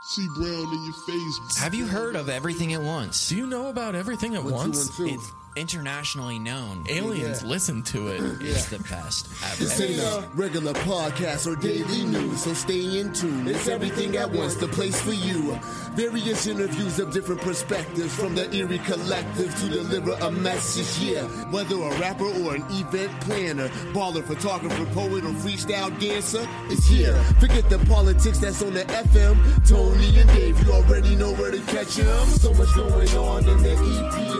CEE Brown in your face. Have you heard of Everything at Once? Do you know about everything at One, once? one. It's internationally known. Aliens Yeah. listen to it. It's the best. This ain't a regular podcast or daily news, so stay in tune. It's everything at once, the place for you. Various interviews of different perspectives from the Erie collective to deliver a message. Yeah, whether a rapper or an event planner, baller, photographer, poet, or freestyle dancer, it's here. Forget the politics that's on the FM. Tony and Dave, you already know where to catch them. So much going on in the EPA.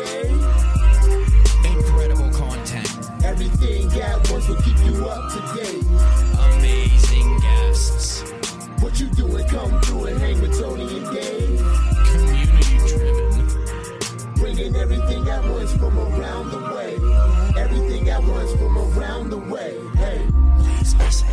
Everything at once will keep you up to date. Amazing guests. What you doing? Come through and hang with Tony and Dave. Community driven. Bringing everything at once from around the way. Everything at once from around the way. Hey. Please listen.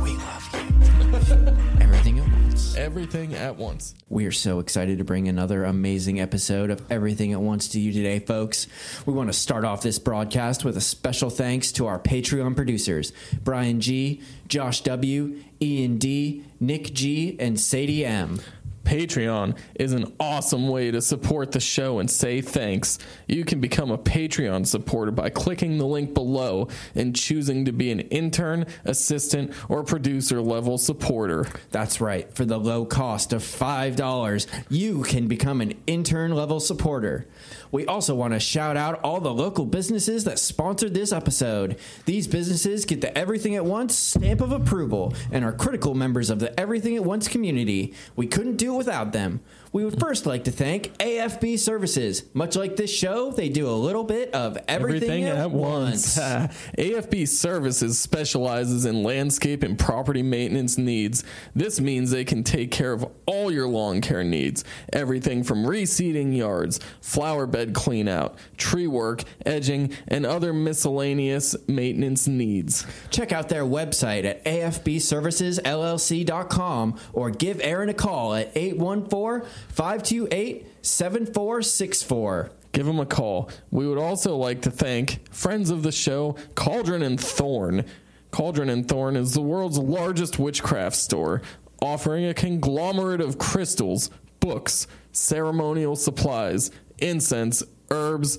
We love you. Everything at Once. Everything at once. We are so excited to bring another amazing episode of Everything at Once to you today, folks. We want to start off this broadcast with a special thanks to our Patreon producers Brian G, Josh W, Ian D, Nick G, and Sadie M. Patreon is an awesome way to support the show and say thanks. You can become a Patreon supporter by clicking the link below and choosing to be an intern, assistant, or producer level supporter. That's right. For the low cost of $5, you can become an intern level supporter. We also want to shout out all the local businesses that sponsored this episode. These businesses get the Everything at Once stamp of approval and are critical members of the Everything at Once community. We couldn't do it without them. We would first like to thank AFB Services. Much like this show, they do a little bit of everything, at, once. AFB Services specializes in landscape and property maintenance needs. This means they can take care of all your lawn care needs. Everything from reseeding yards, flower bed clean out, tree work, edging, and other miscellaneous maintenance needs. Check out their website at afbservicesllc.com or give Aaron a call at 814 528 7464. Give them a call. We would also like to thank friends of the show, Cauldron and Thorne. Cauldron and Thorne is the world's largest witchcraft store, offering a conglomerate of crystals, books, ceremonial supplies, incense, herbs,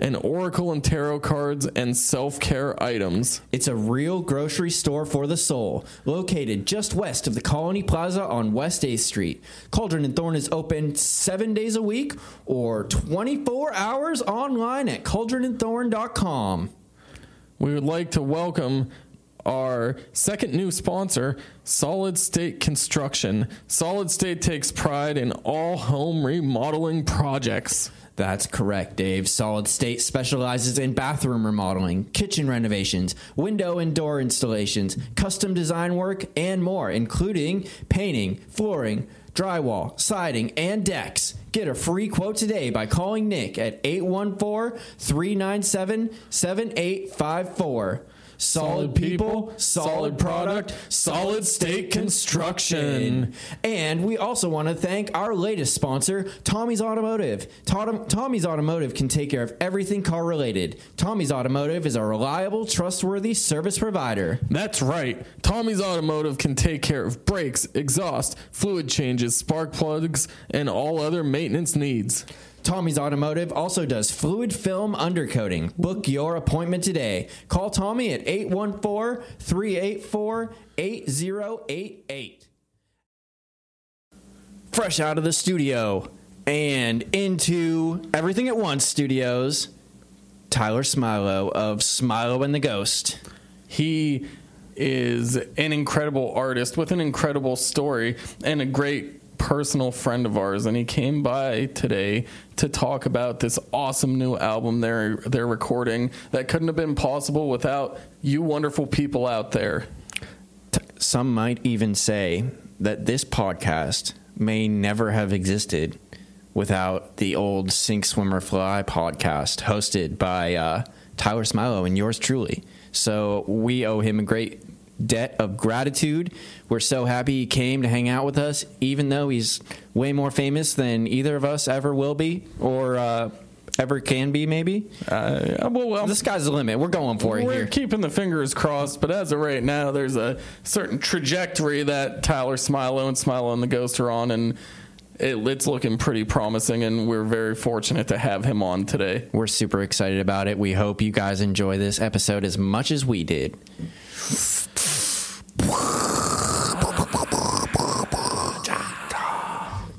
and oracle and tarot cards and self-care items. It's a real grocery store for the soul, located just west of the Colony Plaza on West 8th Street. Cauldron and Thorne is open seven days a week or 24 hours online at cauldronandthorne.com. We would like to welcome our second new sponsor, Solid State Construction. Solid State takes pride in all home remodeling projects. That's correct, Dave. Solid State specializes in bathroom remodeling, kitchen renovations, window and door installations, custom design work, and more, including painting, flooring, drywall, siding, and decks. Get a free quote today by calling Nick at 814 397 7854. Solid people, solid product, solid state construction. And we also want to thank our latest sponsor, Tommy's Automotive. Tom- Tommy's Automotive can take care of everything car related. Tommy's Automotive is a reliable, trustworthy service provider. That's right. Tommy's Automotive can take care of brakes, exhaust, fluid changes, spark plugs, and all other maintenance needs. Tommy's Automotive also does fluid film undercoating. Book your appointment today. Call Tommy at 814 384 8088. Fresh out of the studio and into Everything at Once Studios, Tyler Smilo of Smilo and the Ghost. He is an incredible artist with an incredible story and a great personal friend of ours and he came by today to talk about this awesome new album they're they're recording that couldn't have been possible without you wonderful people out there. Some might even say that this podcast may never have existed without the old Sink Swimmer Fly podcast hosted by uh, Tyler Smilo and yours truly. So we owe him a great debt of gratitude. We're so happy he came to hang out with us, even though he's way more famous than either of us ever will be or uh, ever can be. Maybe Uh, well, well, the sky's the limit. We're going for it We're here. keeping the fingers crossed, but as of right now, there's a certain trajectory that Tyler Smilo and Smilo and the Ghost are on, and it, it's looking pretty promising. And we're very fortunate to have him on today. We're super excited about it. We hope you guys enjoy this episode as much as we did.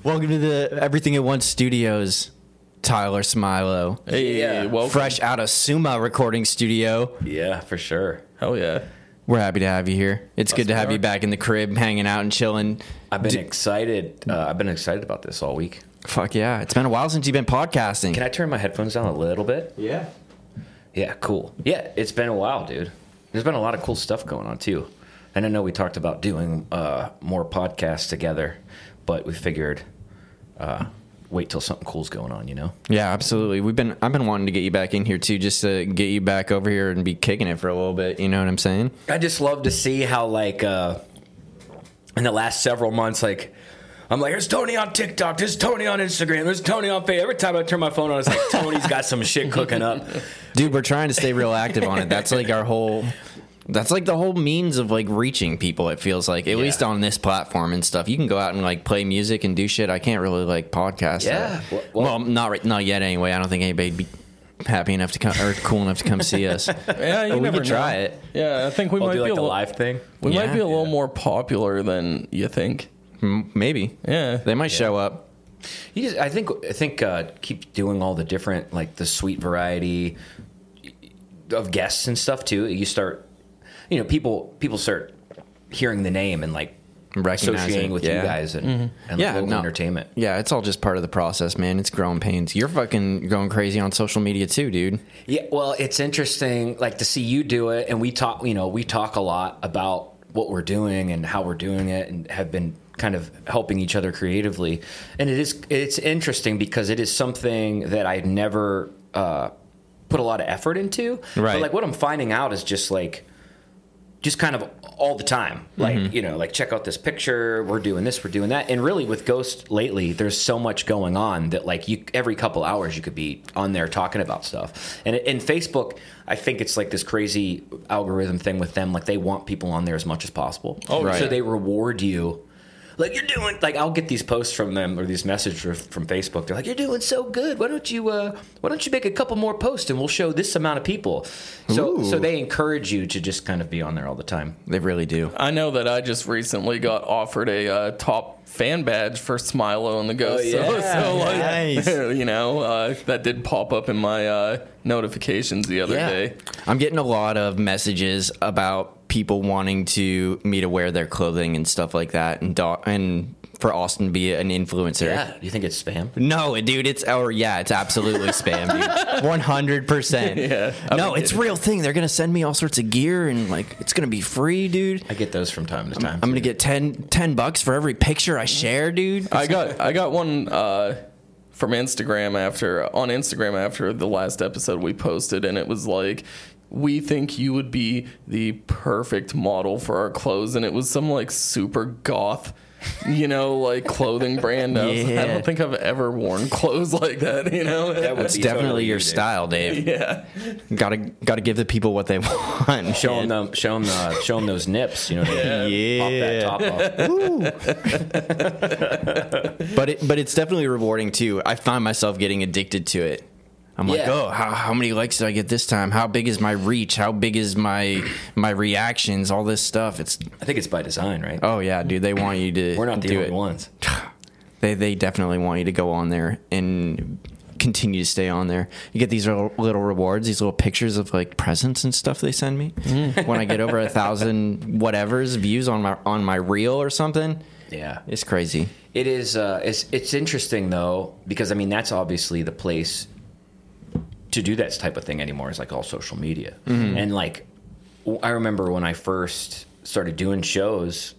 Welcome to the Everything at Once Studios, Tyler Smilo. Hey, Yeah. welcome. Fresh out of Suma Recording Studio. Yeah, for sure. Hell yeah. We're happy to have you here. It's good to have are. you back in the crib, hanging out and chilling. I've been excited. Uh, I've been excited about this all week. Fuck yeah. It's been a while since you've been podcasting. Can I turn my headphones down a little bit? yeah. Yeah, cool. Yeah, it's been a while, dude. There's been a lot of cool stuff going on too. And I know we talked about doing uh, more podcasts together, but we figured uh, wait till something cool's going on. You know? Yeah, absolutely. We've been I've been wanting to get you back in here too, just to get you back over here and be kicking it for a little bit. You know what I'm saying? I just love to see how like uh, in the last several months, like. I'm like, there's Tony on TikTok, there's Tony on Instagram, there's Tony on Facebook. Every time I turn my phone on, it's like Tony's got some shit cooking up. Dude, we're trying to stay real active on it. That's like our whole that's like the whole means of like reaching people, it feels like. At Yeah. least on this platform and stuff. You can go out and like play music and do shit. I can't really like podcast. Yeah. that. Well- Well, well- not right not yet anyway. I don't think anybody'd be happy enough to come or cool enough to come see us. Yeah, you we never could try it. Yeah, I think we We'll might do be like a little, live thing. we might be a little more popular than you think. Maybe. Yeah. They might show up. You just, I think I think uh, keep doing all the different like the sweet variety of guests and stuff too. You start, you know, people people start hearing the name and like Recognizing, associating with yeah. you guys and, and Yeah, local no. entertainment. Yeah, it's all just part of the process, man. It's growing pains. You're fucking going crazy on social media too, dude. Yeah, well, it's interesting, like to see you do it, and we talk. You know, we talk a lot about what we're doing and how we're doing it, and have been kind of helping each other creatively. And it is it's interesting because it is something that I've never uh, put a lot of effort into. Right. But like what I'm finding out is just like just kind of all the time. Like, Mm-hmm. you know, like check out this picture, we're doing this, we're doing that. And really with Ghost lately, there's so much going on that like you every couple hours you could be on there talking about stuff. And in Facebook, I think it's like this crazy algorithm thing with them like they want people on there as much as possible. Oh, right. So they reward you like you're doing like I'll get these posts from them or these messages from Facebook. They're like, "You're doing so good. Why don't you uh, Why don't you make a couple more posts and we'll show this amount of people." So Ooh. so they encourage you to just kind of be on there all the time. They really do. I know that I just recently got offered a uh, top fan badge for Smilo and the Ghost. so, yeah. so, like, Nice. you know, uh, that did pop up in my uh, notifications the other Yeah. day. I'm getting a lot of messages about people wanting to me to wear their clothing and stuff like that, and do- and for Austin to be an influencer. Yeah. Do you think it's spam? No, dude, it's or yeah, it's absolutely spam. One hundred percent. Yeah, I No, mean, it's real thing. They're gonna send me all sorts of gear and like it's gonna be free, dude. I get those from time to time. I'm gonna get 10, 10 bucks for every picture I share, dude. I got I got one uh, from Instagram after on Instagram after the last episode we posted, and it was like. We think you would be the perfect model for our clothes, and it was some like super goth, you know, like clothing brand. I, was- I don't think I've ever worn clothes like that, you know. That would definitely totally your you, style, Dave. yeah, Gotta gotta give the people what they want. Show them, them, show them, uh, show 'em those nips. You know, what I mean? pop that top off. but it, but it's definitely rewarding too. I find myself getting addicted to it. I'm like, oh, how, how many likes did I get this time? How big is my reach? How big is my my reactions? All this stuff. It's I think it's by design, right? oh yeah, dude. They want you to. We're not the do only it. ones. They they definitely want you to go on there and continue to stay on there. You get these little, little rewards, these little pictures of like presents and stuff they send me when I get over a thousand whatever's views on my on my reel or something. Yeah. It's crazy. It is. Uh, it's it's interesting though because I mean that's obviously the place to do that type of thing anymore. Is like all social media, mm-hmm. and like I remember when I first started doing shows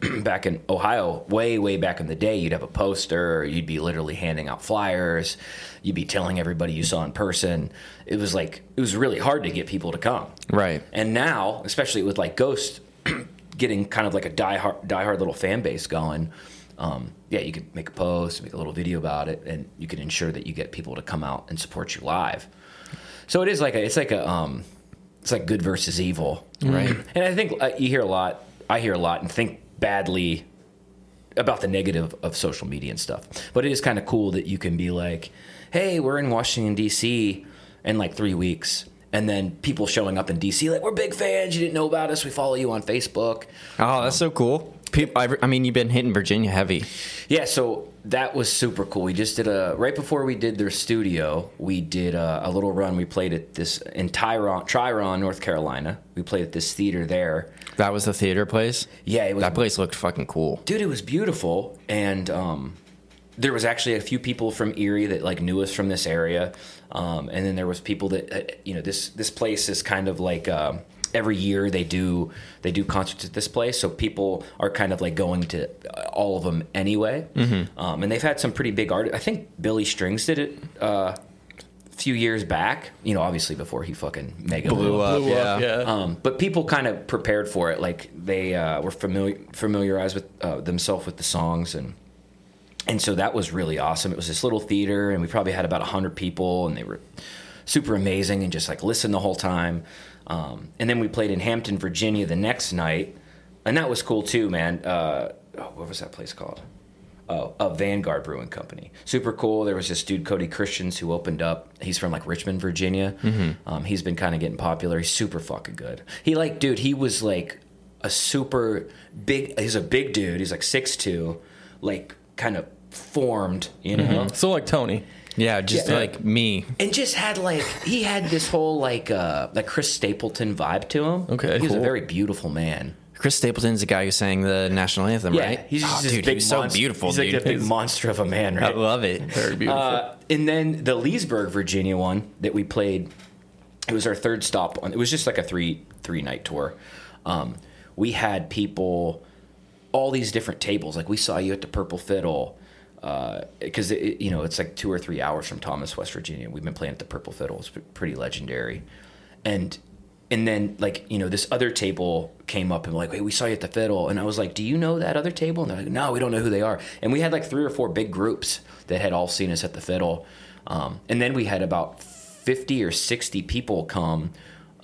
back in Ohio, way way back in the day. You'd have a poster, you'd be literally handing out flyers, you'd be telling everybody you saw in person. It was like it was really hard to get people to come. Right. And now, especially with like Ghost, getting kind of like a diehard, diehard little fan base going, um, yeah, you could make a post, make a little video about it, and you can ensure that you get people to come out and support you live. So it is like a, it's like a, um, it's like good versus evil, right? And I think uh, you hear a lot. I hear a lot and think badly about the negative of social media and stuff. But it is kind of cool that you can be like, "Hey, we're in Washington D.C. in like three weeks." And then people showing up in DC like we're big fans. You didn't know about us. We follow you on Facebook. Oh, that's so cool. People, I, mean, you've been hitting Virginia heavy. Yeah, so that was super cool. We just did a right before we did their studio. We did a, a little run. We played at this in Tyron, Triron, North Carolina. We played at this theater there. That was the theater place. Yeah, it was That place looked fucking cool. dude it was beautiful and um, there was actually a few people from erie that like knew us from this area um, and then there was people that uh, you know this this place is kind of like um, every year they do they do concerts at this place so people are kind of like going to all of them anyway um, and they've had some pretty big artists. i think billy strings did it uh, a few years back you know obviously before he fucking mega Blew up. Blew up, yeah. yeah. um, but people kind of prepared for it. Like they uh, were familiar, familiarized with uh, themselves with the songs, and and so that was really awesome. It was this little theater, and we probably had about hundred people, and they were super amazing, and just like listened the whole time. Um, and then we played in Hampton, Virginia, the next night, and that was cool too, man. Uh, oh, what was that place called? Oh, uh, Vanguard Brewing Company. Super cool. There was this dude, Cody Christians, who opened up. He's from like Richmond, Virginia. Um, he's been kind of getting popular. He's super fucking good. He like, dude, he was like a super big. He's a big dude. He's like six two, like kind of formed, you know So like Tony. Yeah, just Yeah. like me. and just had like he had this whole like uh like Chris Stapleton vibe to him. Okay, he was a very beautiful man. Chris Stapleton's the guy who sang the national anthem, Yeah, right? he's just oh, dude, big he was so beautiful, He's dude. like a big monster of a man, right? I love it. Very beautiful. Uh, and then the Leesburg, Virginia one that we played, it was our third stop on. It was just like a three three night tour. Um, we had people, all these different tables. Like we saw you at the Purple Fiddle, because it you know it's like two or three hours from Thomas, West Virginia. We've been playing at the Purple Fiddle. It's pretty legendary, and and then like you know this other table came up and like hey we saw you at the fiddle. And i was like do you know that other table? And they're like no we don't know who they are. And we had like three or four big groups that had all seen us at the fiddle. Um, and then we had about 50 or 60 people come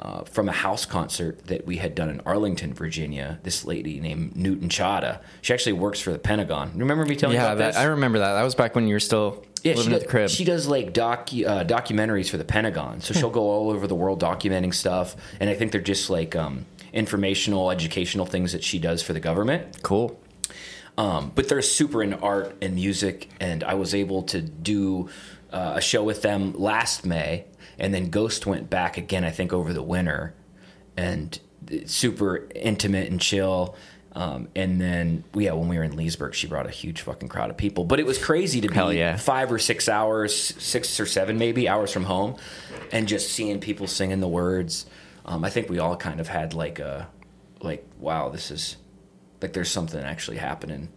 uh, from a house concert that we had done in arlington virginia this lady named newton chada she actually works for the pentagon remember me telling you about that, this I remember that. That was back when you were still yeah, living does, at the crib. she does like docu uh, documentaries for the Pentagon. So she'll go all over the world documenting stuff, and I think they're just like um, informational, educational things that she does for the government. cool. Um, but they're super into art and music, and I was able to do uh, a show with them last May, and then Ghost went back again. I think over the winter, and super intimate and chill. Um, and then, yeah, when we were in Leesburg, she brought a huge fucking crowd of people. But it was crazy to be yeah. five or six hours, six or seven maybe hours from home, and just seeing people singing the words. Um, I think we all kind of had like a, like, wow, this is like there's something actually happening.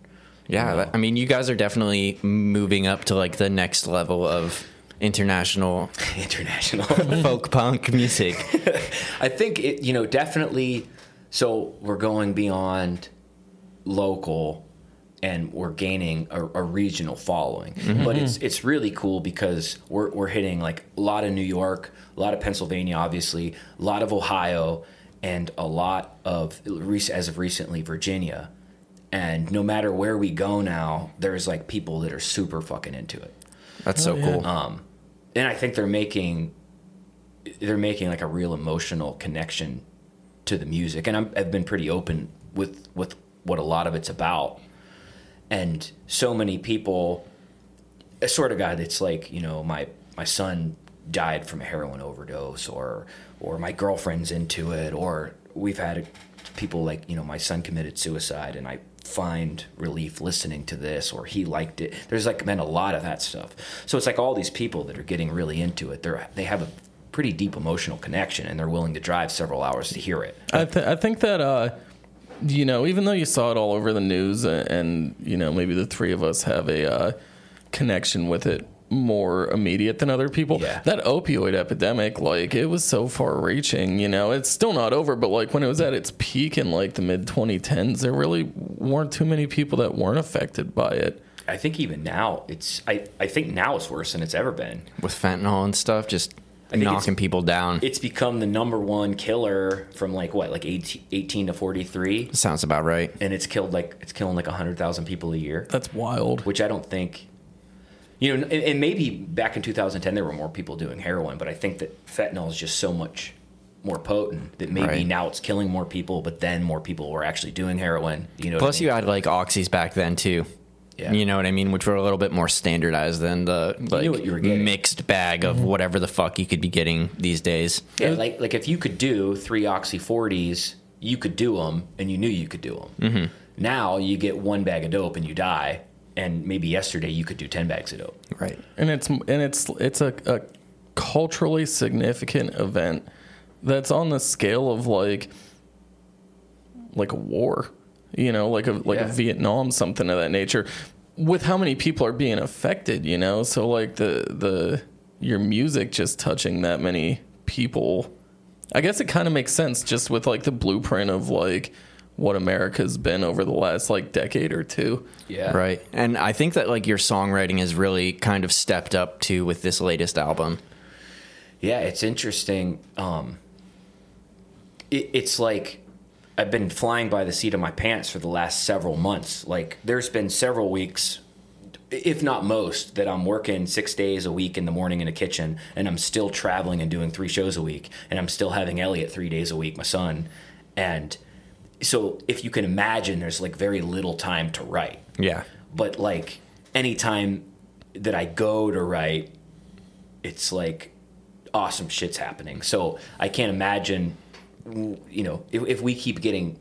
Yeah, that- I mean, you guys are definitely moving up to like the next level of international International. folk punk music. I think it, you know, definitely. So we're going beyond local, and we're gaining a, a regional following. Mm-hmm. But mm-hmm. it's it's really cool because we're we're hitting like a lot of New York, a lot of Pennsylvania, obviously, a lot of Ohio, and a lot of as of recently Virginia. And no matter where we go now, there's like people that are super fucking into it. That's so yeah. cool. Um, and I think they're making they're making like a real emotional connection to the music, and I'm, I've been pretty open with with what a lot of it's about, and so many people, a sort of guy that's like you know my my son died from a heroin overdose, or or my girlfriend's into it, or we've had people like you know my son committed suicide, and I find relief listening to this or he liked it. There's like been a lot of that stuff. So it's like all these people that are getting really into it they're they have a pretty deep emotional connection and they're willing to drive several hours to hear it. I, th- I think that uh, you know, even though you saw it all over the news, and, and you know, maybe the three of us have a uh, connection with it more immediate than other people. Yeah. That opioid epidemic, like it was so far reaching, you know, it's still not over, but like when it was at its peak in like the mid 2010s, there really weren't too many people that weren't affected by it. I think even now it's I, I think now it's worse than it's ever been. with fentanyl and stuff, just knocking people down. It's become the number one killer from like what like 18, 18 to 43 Sounds about right. and it's killed like it's killing like 100,000 people a year, That's wild. which I don't think you know and, and maybe back in 2010 there were more people doing heroin, but I think that fentanyl is just so much more potent that maybe Right. now it's killing more people, but then more people were actually doing heroin. You know, what I Plus, mean? you had like oxys back then too. Yeah. You know what I mean? Which were a little bit more standardized than the like what you mixed bag of whatever the fuck you could be getting these days. Yeah, like like if you could do three oxy forties, you could do them, and you knew you could do them. Mm-hmm. Now you get one bag of dope and you die, and maybe yesterday you could do ten bags of dope. Right. and it's and it's it's a, a culturally significant event that's on the scale of like like a war you know like a like Yeah. a vietnam something of that nature with how many people are being affected you know so like the the your music just touching that many people i guess it kind of makes sense just with like the blueprint of like what america's been over the last like decade or two Yeah, Right. And I think that like your songwriting has really kind of stepped up too with this latest album. Yeah, it's interesting. Um, it, it's like I've been flying by the seat of my pants for the last several months. Like there's been several weeks, if not most, that I'm working six days a week in the morning in a kitchen, and I'm still traveling and doing three shows a week, and I'm still having Elliot three days a week, my son, and so if you can imagine, there's like very little time to write Yeah. but like anytime that I go to write, it's like awesome shit's happening. So I can't imagine, you know, if, if we keep getting,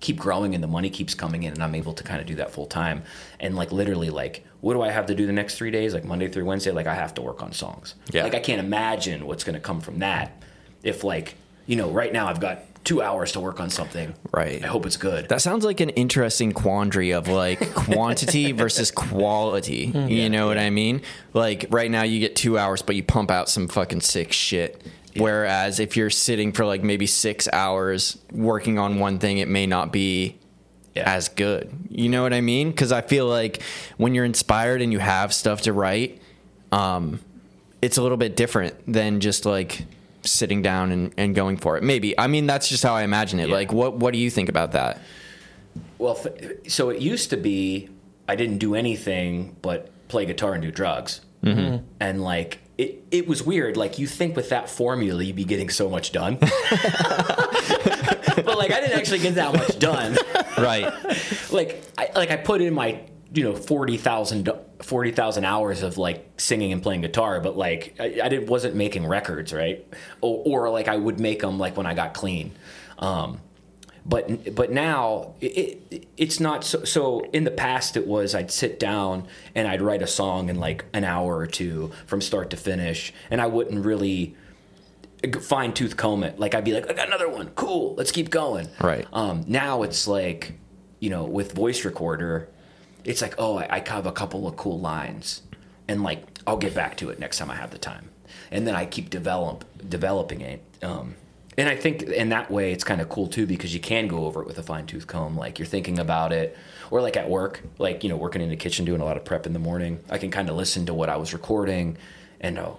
keep growing and the money keeps coming in and I'm able to kind of do that full time and like literally like, what do I have to do the next three days? Like Monday through Wednesday, like I have to work on songs. Yeah. Like I can't imagine what's going to come from that. If like, you know, right now I've got two hours to work on something. Right. I hope it's good. That sounds like an interesting quandary of like quantity versus quality. You know what I mean? Like right now you get two hours, but you pump out some fucking sick shit. Whereas if you're sitting for like maybe six hours working on one thing, it may not be Yeah. as good. You know what I mean? Because I feel like when you're inspired and you have stuff to write, um, it's a little bit different than just like sitting down and, and going for it. Maybe. I mean, that's just how I imagine it. Yeah. Like, what what do you think about that? Well, f- so it used to be I didn't do anything but play guitar and do drugs, mm-hmm. and like it, it was weird. Like you think with that formula, you'd be getting so much done, but like I didn't actually get that much done. Right. like I like I put in my you know 40,000 40,000 hours of like singing and playing guitar but like I, I didn't wasn't making records right? Or, or like I would make them like when I got clean. Um but but now it, it it's not so so in the past it was I'd sit down and I'd write a song in like an hour or two from start to finish and I wouldn't really fine tooth comb it. Like I'd be like I got another one. Cool. Let's keep going. Right. um, now it's like, you know, with voice recorder, it's like, oh, I, I have a couple of cool lines, and like I'll get back to it next time I have the time, and then I keep develop developing it. Um, and I think in that way it's kind of cool too because you can go over it with a fine tooth comb. Like you're thinking about it, or like at work, like you know, working in the kitchen doing a lot of prep in the morning. I can kind of listen to what I was recording, and oh,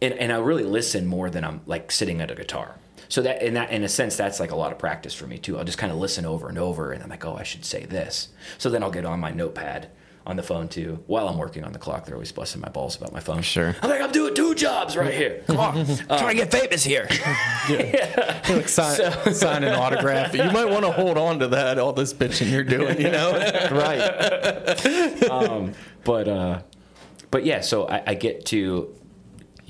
and, and I really listen more than I'm like sitting at a guitar. So that in that in a sense that's like a lot of practice for me too. I'll just kind of listen over and over, and I'm like, oh, I should say this. So then I'll get on my notepad on the phone too while I'm working on the clock. They're always busting my balls about my phone. Sure. I'm like, I'm doing two jobs right here. Come on, Trying to get famous here. like sign, sign an autograph. You might want to hold on to that. All this bitching you're doing, you know. right. but uh, but yeah, so I, I get to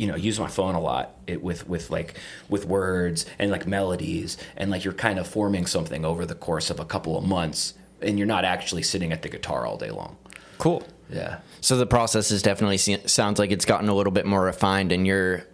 you know use my phone a lot it, with with like with words and like melodies and like you're kind of forming something over the course of a couple of months and you're not actually sitting at the guitar all day long. Cool. Yeah. So the process is definitely sounds like it's gotten a little bit more refined, and you're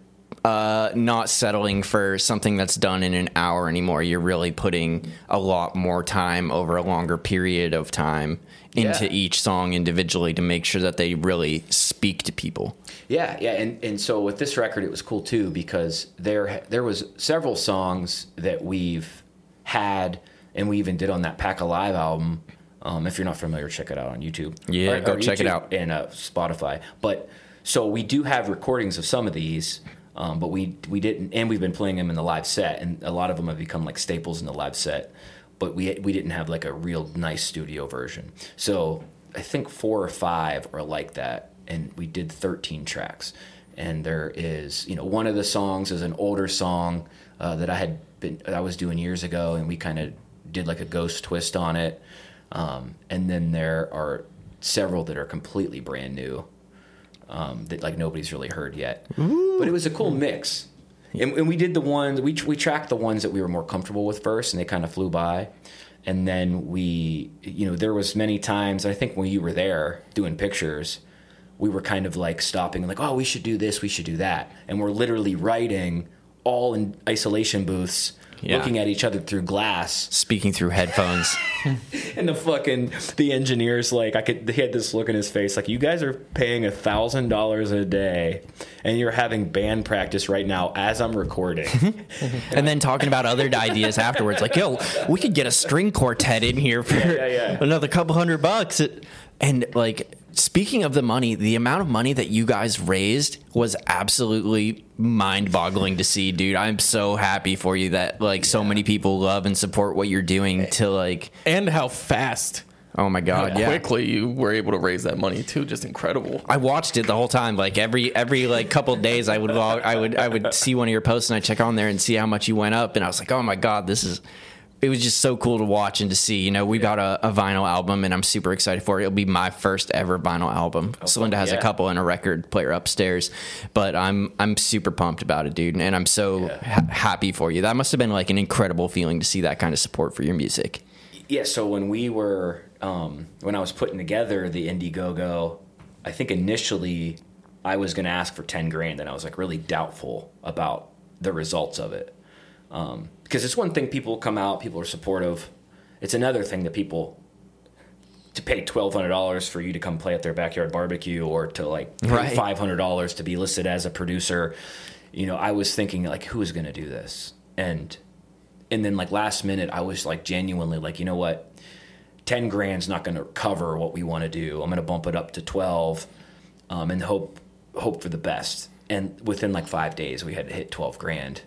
uh, not settling for something that's done in an hour anymore. You're really putting a lot more time over a longer period of time into Yeah. each song individually to make sure that they really speak to people. Yeah, yeah, and, and so with this record, it was cool too because there there was several songs that we've had, and we even did on that Pack Alive album. Um, if you're not familiar, check it out on YouTube. Yeah, go check it out. and uh, Spotify. But so we do have recordings of some of these, um, but we we didn't, and we've been playing them in the live set, and a lot of them have become like staples in the live set. But we we didn't have like a real nice studio version. So I think four or five are like that, and we did 13 tracks. And there is, you know, one of the songs is an older song uh, that I had been I was doing years ago, and we kind of did like a ghost twist on it. Um, and then there are several that are completely brand new um, that like nobody's really heard yet. But it was a cool mix. And, and we did the ones we we tracked the ones that we were more comfortable with first, and they kind of flew by. And then we, you know, there was many times. I think when you were there doing pictures, we were kind of like stopping, like, oh, we should do this, we should do that, and we're literally writing all in isolation booths, Yeah. looking at each other through glass. Speaking through headphones. And the fucking the engineers like I could he had this look in his face like you guys are paying a thousand dollars a day and you're having band practice right now as I'm recording. and then talking about other ideas afterwards, like, "Yo, we could get a string quartet in here for yeah, yeah. another couple hundred bucks." And like, speaking of the money, the amount of money that you guys raised was absolutely mind-boggling to see, dude. I'm so happy for you that like so many people love and support what you're doing. To like, and how fast, oh my god, how yeah. quickly you were able to raise that money too. Just incredible. I watched it the whole time. Like every every like couple of days, I would log, I would I would see one of your posts and I check on there and see how much you went up, and I was like, oh my god, this is. It was just so cool to watch and to see. You know, we got a, a vinyl album, and I'm super excited for it. It'll be my first ever vinyl album. Celinda has a couple and a record player upstairs, but I'm I'm super pumped about it, dude, and I'm so ha- happy for you. That must have been like an incredible feeling to see that kind of support for your music. yeah, so when we were um, when I was putting together the Indiegogo, I think initially I was going to ask for 10 grand and I was like really doubtful about the results of it. Um, because it's one thing people come out, people are supportive. It's another thing that people to pay twelve hundred dollars for you to come play at their backyard barbecue, or to like Right. five hundred dollars to be listed as a producer. You know, I was thinking like, who is going to do this? And and then like last minute, I was like genuinely like, you know what? Ten grand's not going to cover what we want to do. I'm going to bump it up to twelve, um, and hope hope for the best. And within like five days, we had hit twelve grand.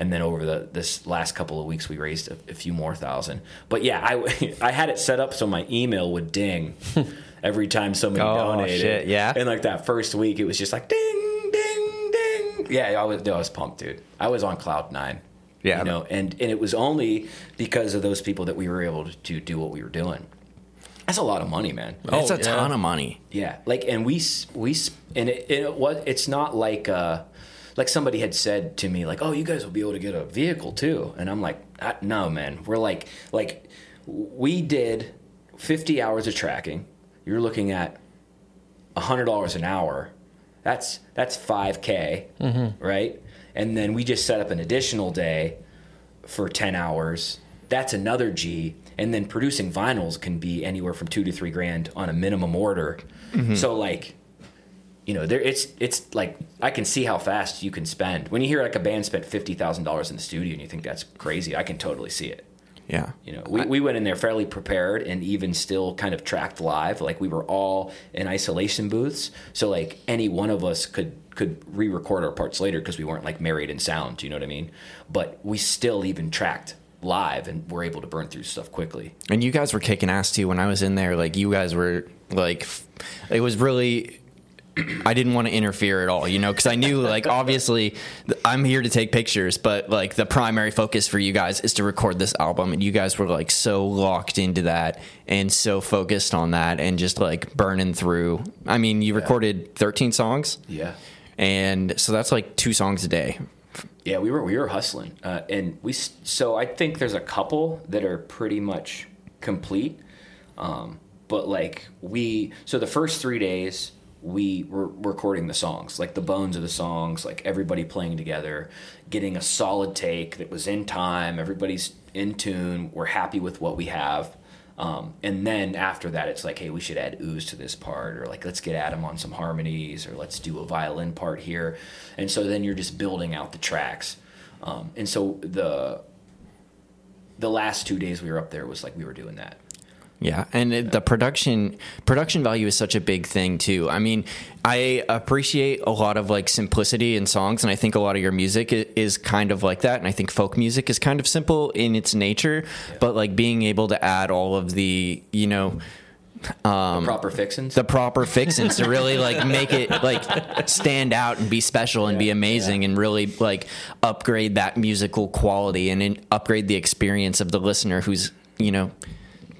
And then over the this last couple of weeks, we raised a, a few more thousand. But yeah, I I had it set up so my email would ding every time somebody Oh, donated. shit, yeah? And like that first week, it was just like ding, ding, ding. Yeah, I was, I was pumped, dude. I was on cloud nine. Yeah. you know, and and it was only because of those people that we were able to, to do what we were doing. That's a lot of money, man. Oh, it's a yeah. ton of money. Yeah, like, and we we and it, it was it's not like uh like somebody had said to me like, oh, you guys will be able to get a vehicle too, and I'm like, "Ah, no, man. We're like like we did 50 hours of tracking. You're looking at hundred dollars an hour. That's that's five k, right? And then we just set up an additional day for 10 hours. That's another G. And then producing vinyls can be anywhere from two to three grand on a minimum order. So like, you know, there it's it's like I can see how fast you can spend. When you hear like a band spent fifty thousand dollars in the studio and you think that's crazy, I can totally see it. Yeah. You know, we, we went in there fairly prepared and even still kind of tracked live. Like we were all in isolation booths, so like any one of us could could re-record our parts later because we weren't like married in sound. You know what I mean? But we still even tracked live and were able to burn through stuff quickly. And you guys were kicking ass too. When I was in there, like you guys were like, it was really. I didn't want to interfere at all, you know, because I knew, like, obviously, I'm here to take pictures, but like the primary focus for you guys is to record this album, and you guys were like so locked into that and so focused on that, and just like burning through. I mean, you recorded 13 songs, Yeah. and so that's like two songs a day. Yeah, we were we were hustling, uh, and we so I think there's a couple that are pretty much complete, um, but like we so the first three days we were recording the songs, like the bones of the songs, like everybody playing together, getting a solid take that was in time. Everybody's in tune. We're happy with what we have. Um, and then after that, it's like, hey, we should add oohs to this part, or like, let's get Adam on some harmonies, or let's do a violin part here. And so then you're just building out the tracks. Um, and so the the last two days we were up there was like we were doing that. Yeah, and it, the production production value is such a big thing too. I mean, I appreciate a lot of like simplicity in songs, and I think a lot of your music is kind of like that. And I think folk music is kind of simple in its nature, but like being able to add all of the you know um, Proper fixins. the proper fixins to really like make it like stand out and be special and be amazing and really like upgrade that musical quality and in, upgrade the experience of the listener who's you know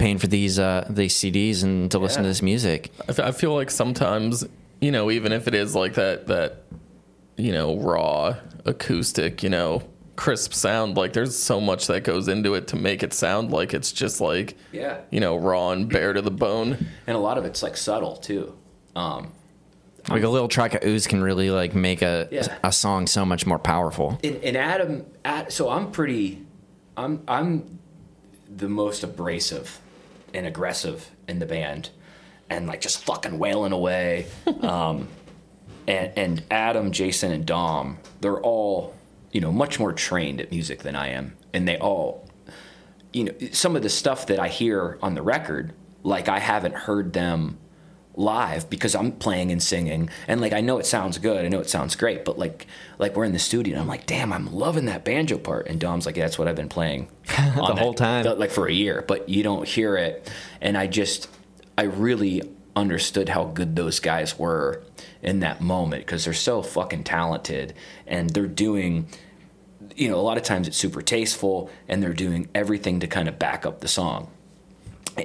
paying for these uh these CDs and to listen to this music. I f- I feel like sometimes, you know, even if it is like that, that, you know, raw acoustic, you know, crisp sound, like there's so much that goes into it to make it sound like it's just like, Yeah. you know, raw and bare to the bone. and a lot of it's like subtle too. Um, Like a little track of oohs can really like make a Yeah. a song so much more powerful. and, and Adam, Ad, so I'm pretty, I'm I'm the most abrasive and aggressive in the band, and like just fucking wailing away. um, and and Adam, Jason, and Dom, they're all you know much more trained at music than I am, and they all, you know, some of the stuff that I hear on the record, like I haven't heard them live because I'm playing and singing and like I know it sounds good, I know it sounds great, but like like we're in the studio and I'm like, damn, I'm loving that banjo part. And Dom's like, yeah, that's what I've been playing the whole time. like for a year, but you don't hear it. And I just I really understood how good those guys were in that moment because they're so fucking talented and they're doing you know, a lot of times it's super tasteful and they're doing everything to kind of back up the song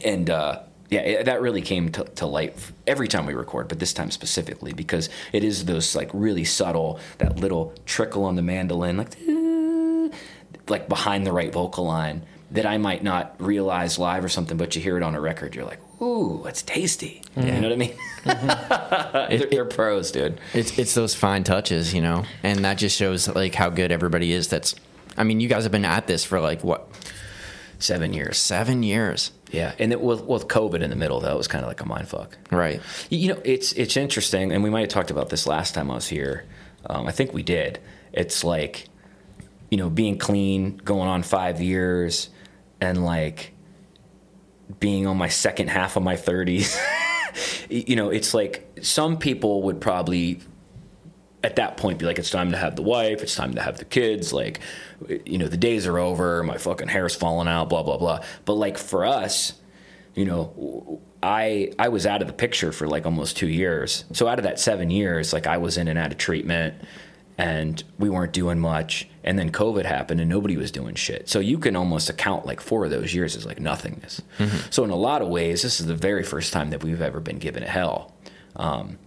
and uh, yeah, it, that really came to, to light every time we record, but this time specifically because it is those like really subtle, that little trickle on the mandolin, like like behind the right vocal line that I might not realize live or something, but you hear it on a record, you're like, ooh, it's tasty. You mm-hmm. know what I mean? Mm-hmm. they're, they're pros, dude. It's it's those fine touches, you know, and that just shows like how good everybody is. That's, I mean, you guys have been at this for like what Seven years. seven years, Yeah, and it, with with COVID in the middle, that was kind of like a mind fuck. right? You know, it's it's interesting, and we might have talked about this last time I was here. Um, I think we did. It's like, you know, being clean, going on five years, and like being on my second half of my thirties. you know, it's like some people would probably at that point be like, it's time to have the wife, it's time to have the kids, like, you know, the days are over, my fucking hair's falling out, blah blah blah. But like for us, you know, I I was out of the picture for like almost two years. So out of that seven years, like I was in and out of treatment, and we weren't doing much. And then COVID happened, and nobody was doing shit. So you can almost account like four of those years as like nothingness. So in a lot of ways, this is the very first time that we've ever been given a hell. Um,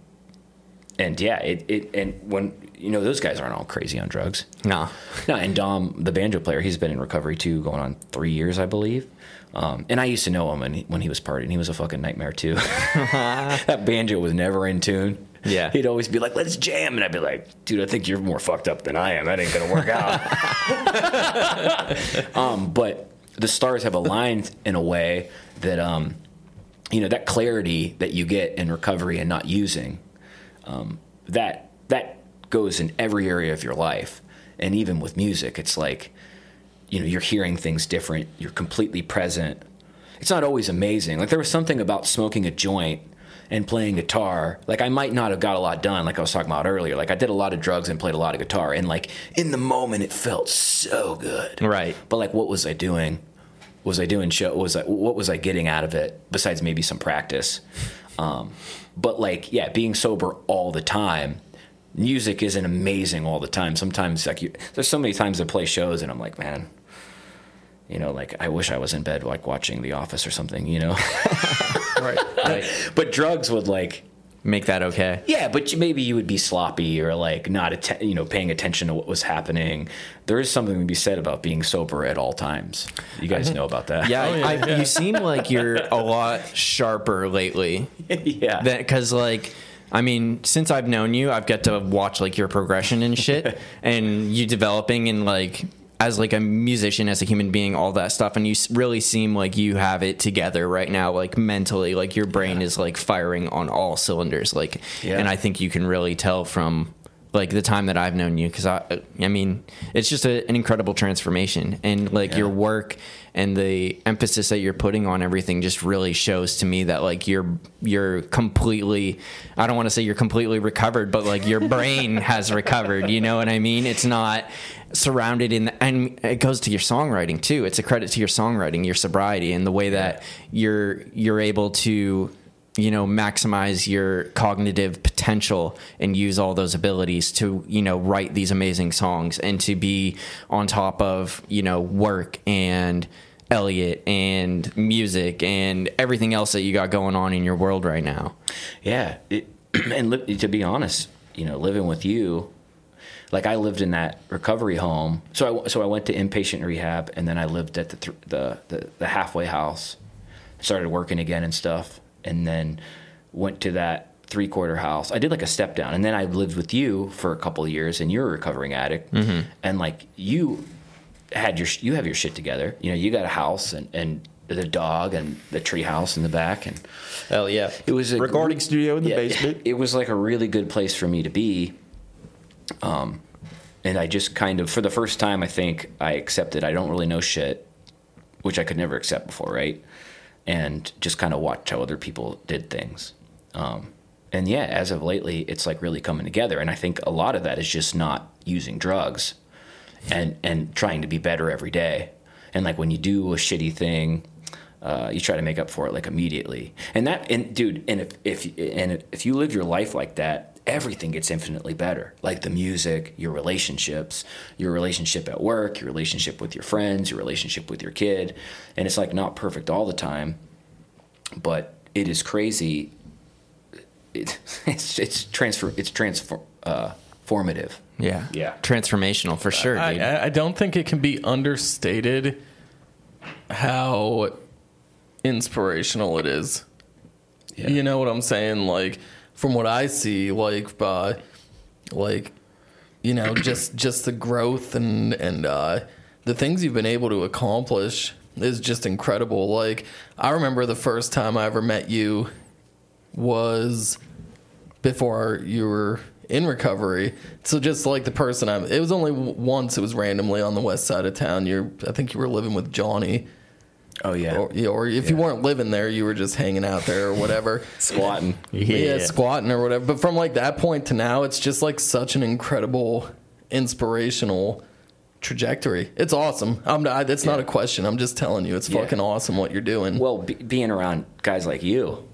and yeah, it, it and when you know those guys aren't all crazy on drugs. Nah, No, and Dom, the banjo player, he's been in recovery too, going on three years, I believe. Um, and I used to know him when he, when he was partying. He was a fucking nightmare too. that banjo was never in tune. Yeah. he'd always be like, "Let's jam," and I'd be like, "Dude, I think you're more fucked up than I am. That ain't gonna work out." um, but the stars have aligned in a way that, um, you know, that clarity that you get in recovery and not using um, that that goes in every area of your life. And even with music it's like you know you're hearing things different. You're completely present. It's not always amazing. Like there was something about smoking a joint and playing guitar. Like i might not have got a lot done like i was talking about earlier. Like i did a lot of drugs and played a lot of guitar. And like in the moment it felt so good. Right. but like what was i doing? Was i doing show was i what was i getting out of it besides maybe some practice um, but like yeah being sober all the time music isn't amazing all the time sometimes like you, there's so many times i play shows and i'm like man you know like i wish i was in bed like watching the office or something you know Right. right. but drugs would like make that okay. yeah, but maybe you would be sloppy or like not, atten- you know, paying attention to what was happening. There is something to be said about being sober at all times. You guys mm-hmm. know about that. Yeah, Oh, yeah, I, yeah. you seem like you're a lot sharper lately. yeah. Because like I mean, since I've known you, I've got to watch like your progression and shit, and you developing and like as like a musician, as a human being, all that stuff, and you really seem like you have it together right now, like mentally, like your brain is like firing on all cylinders, like, Yeah. and I think you can really tell from like the time that I've known you, because I, I mean, it's just a, an incredible transformation, and like your work and the emphasis that you're putting on everything just really shows to me that like you're you're completely I don't want to say you're completely recovered but like your brain has recovered you know what I mean? It's not surrounded in and it goes to your songwriting too. It's a credit to your songwriting your sobriety and the way that you're you're able to you know maximize your cognitive potential and use all those abilities to you know write these amazing songs and to be on top of you know work and Elliot and music and everything else that you got going on in your world right now. Yeah, it, and li- to be honest, you know, living with you, like I lived in that recovery home. So I so I went to inpatient rehab, and then I lived at the th- the, the the halfway house. Started working again and stuff, and then went to that three quarter house. I did like a step down, and then I lived with you for a couple of years, and you're a recovering addict, and like you had your you have your shit together. You know, you got a house and and the dog and the tree house in the back and Hell yeah! it was a recording studio in the yeah, basement. It was like a really good place for me to be. Um, and I just kind of, for the first time, I think I accepted I don't really know shit, which I could never accept before, right? And just kind of watch how other people did things. Um, and yeah, as of lately, it's like really coming together. And I think a lot of that is just not using drugs and and trying to be better every day. And like when you do a shitty thing, uh, you try to make up for it like immediately. And that and dude, and if if and if you live your life like that, everything gets infinitely better. Like the music, your relationships, your relationship at work, your relationship with your friends, your relationship with your kid. And it's like not perfect all the time, but it is crazy. It, it's it's transfer it's transform uh, formative. Yeah, Yeah. transformational for sure, I, dude. I I don't think it can be understated how inspirational it is. Yeah. You know what I'm saying? Like from what I see, like uh, like you know, just just the growth and and uh, the things you've been able to accomplish is just incredible. Like I remember the first time I ever met you was before you were in recovery. So just like the person I'm, it was only once. It was randomly on the west side of town. You're, I think you were living with Johnny, Oh yeah, or, or if you weren't living there, you were just hanging out there or whatever. squatting. yeah. squatting or whatever. But from like that point to now, it's just like such an incredible, inspirational trajectory. It's awesome. I'm not. It's not a question. I'm just telling you, it's Yeah. fucking awesome what you're doing. Well, be, being around guys like you,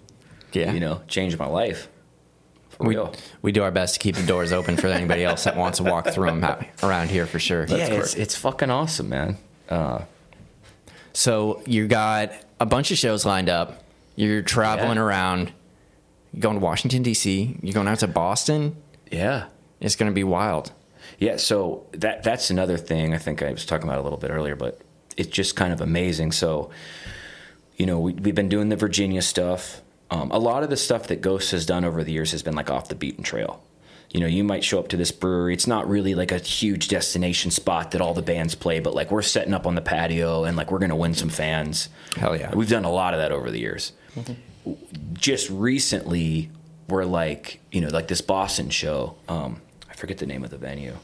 yeah, you know, changed my life. For we, real. we do our best to keep the doors open for anybody else that wants to walk through them around here for sure. yeah, it's, it's fucking awesome, man. Uh, So you got a bunch of shows lined up. You're traveling Yeah. around. You're going to Washington D.C. You're going out to Boston. yeah. It's going to be wild. Yeah, so that that's another thing I think I was talking about a little bit earlier, but it's just kind of amazing. So, you know, we, we've been doing the Virginia stuff. Um, a lot of the stuff that Ghost has done over the years has been like off the beaten trail. You know, you might show up to this brewery. It's not really like a huge destination spot that all the bands play, but like we're setting up on the patio and like we're going to win some fans. Hell yeah. We've done a lot of that over the years. Just recently, we're like, you know, like this Boston show. Um, I forget the name of the venue.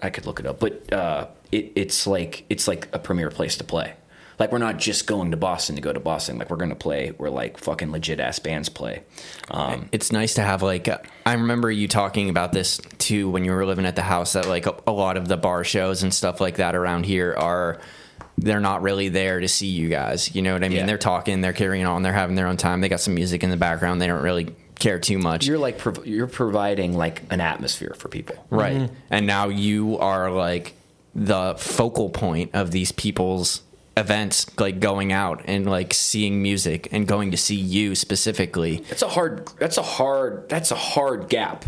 I could look it up, but uh, it, it's like it's like a premier place to play. Like we're not just going to Boston to go to Boston. Like we're going to play where like fucking legit ass bands play. Um, It's nice to have like uh, I remember you talking about this too when you were living at the house that like a, a lot of the bar shows and stuff like that around here are they're not really there to see you guys. You know what I mean? Yeah. They're talking, they're carrying on, they're having their own time. They got some music in the background. They don't really care too much. you're like prov- you're providing like an atmosphere for people. Right. And now you are like the focal point of these people's events, like going out and like seeing music and going to see you specifically. That's a hard. That's a hard. That's a hard gap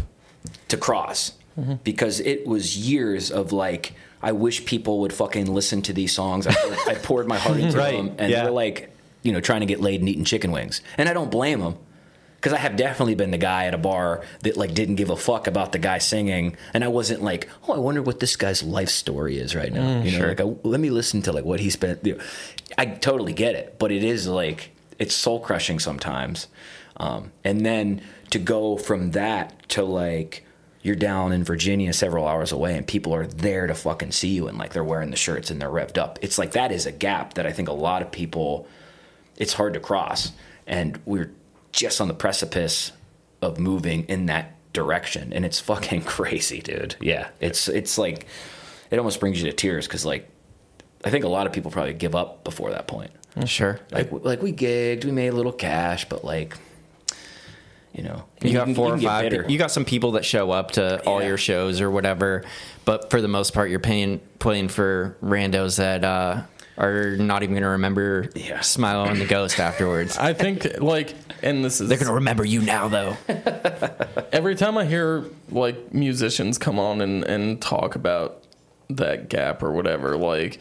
to cross mm-hmm. because it was years of like. I wish people would fucking listen to these songs. I poured, I poured my heart into Right, them, and yeah. they're like, you know, trying to get laid and eating chicken wings. And I don't blame them because I have definitely been the guy at a bar that like didn't give a fuck about the guy singing, and I wasn't like, oh, I wonder what this guy's life story is right now. you know, like I, let me listen to like what he spent. You know, I totally get it, but it is like it's soul crushing sometimes, um, and then to go from that to like you're down in Virginia several hours away and people are there to fucking see you and like they're wearing the shirts and they're revved up. It's like that is a gap that I think a lot of people it's hard to cross and we're just on the precipice of moving in that direction and it's fucking crazy, dude. Yeah. It's it's like it almost brings you to tears cuz like I think a lot of people probably give up before that point. Sure. Like like we gigged, we made a little cash, but like you know, You got can- four can or five. You got some people that show up to all Yeah. your shows or whatever, but for the most part, you're paying playing for randos that uh, are not even going to remember Yeah. Smilo and the Ghost afterwards. I think like, and this is They're going to remember you now, though. every time I hear like musicians come on and, and talk about that gap or whatever, like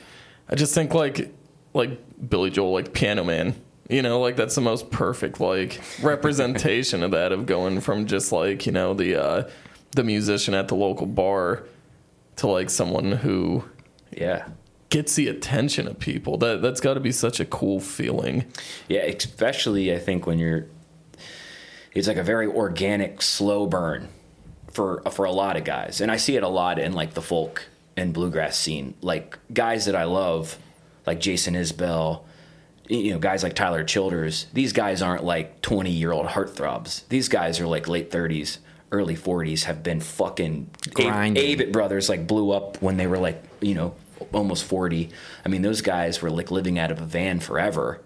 I just think like like Billy Joel, like Piano Man. You know, like that's the most perfect like representation of that of going from just like, you know, the uh the musician at the local bar to like someone who yeah. Gets the attention of people. That that's got to be such a cool feeling. Yeah, especially I think when you're it's like a very organic slow burn for for a lot of guys. And I see it a lot in like the folk and bluegrass scene. Like guys that I love like Jason Isbell, you know, guys like Tyler Childers. These guys aren't like 20-year-old heartthrobs. These guys are like late 30s, early 40s have been fucking Grinding. Avett brothers like blew up when they were like, you know, almost 40. I mean, those guys were like living out of a van forever.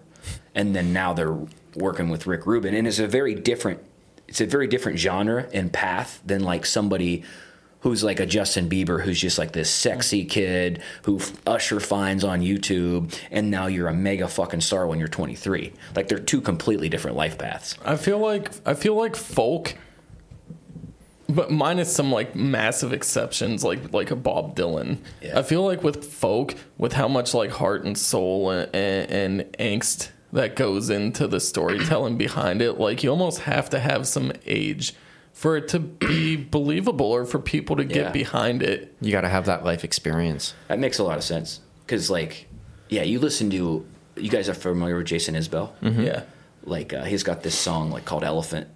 And then now they're working with Rick Rubin and it's a very different it's a very different genre and path than like somebody who's like a Justin Bieber who's just like this sexy kid who Usher finds on YouTube and now you're a mega fucking star when you're 23. Like they're two completely different life paths. I feel like I feel like folk, but minus some like massive exceptions, like like a Bob Dylan. Yeah. I feel like with folk, with how much like heart and soul and, and, and angst that goes into the storytelling behind it, like you almost have to have some age for it to be believable or for people to get Yeah. behind it. You got to have that life experience. That makes a lot of sense cuz like yeah, you listen to you guys are familiar with Jason Isbell? Yeah. like uh, he's got this song like called elephant